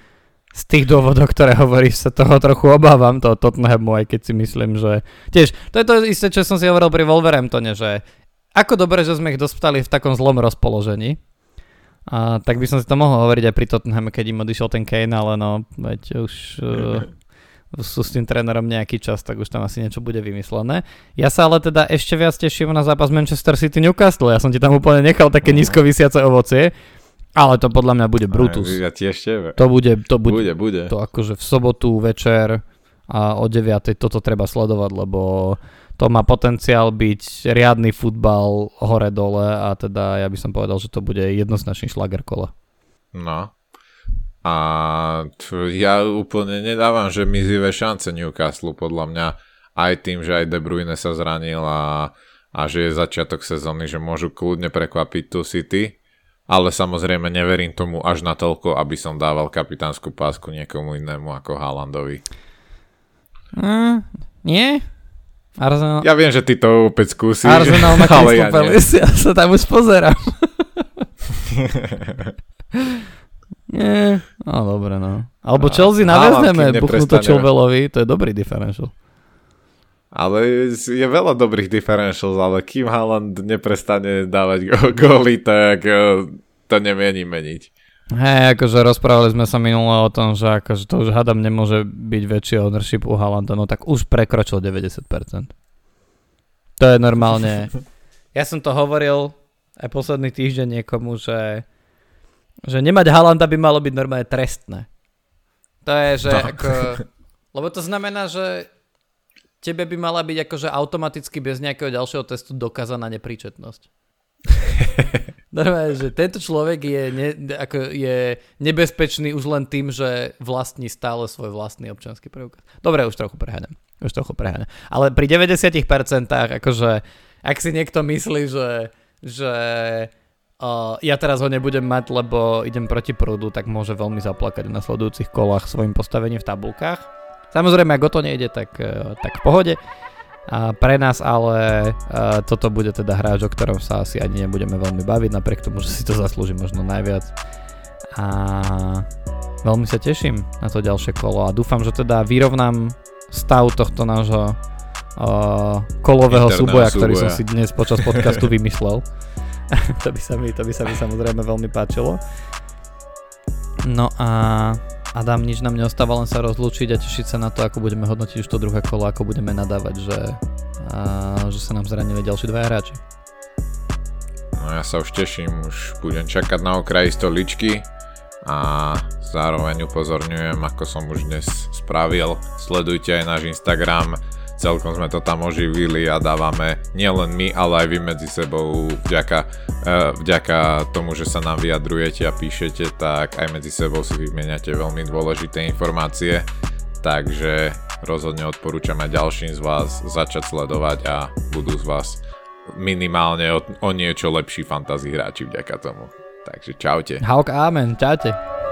z tých dôvodov, ktoré hovoríš, sa toho trochu obávam, toho Tottenhamu, aj keď si myslím, že tiež, to je to isté, čo som si hovoril pri Wolverhamptone, že ako dobre, že sme ich dostali v takom zlom rozpoložení. A tak by som si to mohol hovoriť aj pri Tottenham, keď im odišiel ten Kane, ale no, veď už uh, sú s tým trénerom nejaký čas, tak už tam asi niečo bude vymyslené. Ja sa ale teda ešte viac teším na zápas Manchester City Newcastle. Ja som ti tam úplne nechal také nízko vysiace ovocie. Ale to podľa mňa bude Brutus. Ja tiež To bude, to bude, bude, bude. To akože v sobotu večer a o 9. toto treba sledovať, lebo to má potenciál byť riadny futbal hore-dole a teda ja by som povedal, že to bude jednoznačný šlager kola. No. A ja úplne nedávam, že mizivé šance Newcastle podľa mňa aj tým, že aj De Bruyne sa zranil a, a že je začiatok sezóny, že môžu kľudne prekvapiť tú City. Ale samozrejme neverím tomu až na toľko, aby som dával kapitánsku pásku niekomu inému ako Haalandovi. Mm, nie? Arsenal... Ja viem, že ty to opäť skúsiš. Arsenal má ale ja, ja sa tam už pozerám. Nie, no dobre no. Alebo Chelsea navezneme, buchnú to Chilvelovi, to je dobrý differential. Ale je veľa dobrých differentials, ale kým Haaland neprestane dávať góly, tak eh, to nemieni meniť. Hej, akože rozprávali sme sa minule o tom, že akože to už hadam nemôže byť väčší ownership u Halanda, no tak už prekročil 90%. To je normálne... Ja som to hovoril aj posledný týždeň niekomu, že, že nemať Halanda by malo byť normálne trestné. To je, že no. ako... Lebo to znamená, že tebe by mala byť akože automaticky bez nejakého ďalšieho testu dokázaná nepríčetnosť. Normálne, že tento človek je, ne, ako je nebezpečný už len tým, že vlastní stále svoj vlastný občanský preukaz. Dobre, už trochu preháňam. Už trochu preháňam. Ale pri 90% akože, ak si niekto myslí, že, že uh, ja teraz ho nebudem mať, lebo idem proti prúdu, tak môže veľmi zaplakať v nasledujúcich kolách svojim postavením v tabulkách. Samozrejme, ak o to nejde, tak, uh, tak v pohode. A pre nás ale uh, toto bude teda hráč, o ktorom sa asi ani nebudeme veľmi baviť, napriek tomu, že si to zaslúži možno najviac. A veľmi sa teším na to ďalšie kolo a dúfam, že teda vyrovnám stav tohto nášho uh, kolového Interného súboja, ktorý som súboja. si dnes počas podcastu vymyslel. to, by sa mi, to by sa mi samozrejme veľmi páčilo. No a Adam, nič nám neostáva len sa rozlúčiť a tešiť sa na to, ako budeme hodnotiť už to druhé kolo, ako budeme nadávať, že, a, že sa nám zranili ďalší dva hráči. No ja sa už teším, už budem čakať na okraji stoličky a zároveň upozorňujem, ako som už dnes spravil, sledujte aj náš Instagram, celkom sme to tam oživili a dávame nielen my, ale aj vy medzi sebou vďaka, eh, vďaka tomu, že sa nám vyjadrujete a píšete, tak aj medzi sebou si vymeniate veľmi dôležité informácie, takže rozhodne odporúčam aj ďalším z vás začať sledovať a budú z vás minimálne o, o niečo lepší fantasy hráči vďaka tomu. Takže čaute. Hauk, amen, čaute.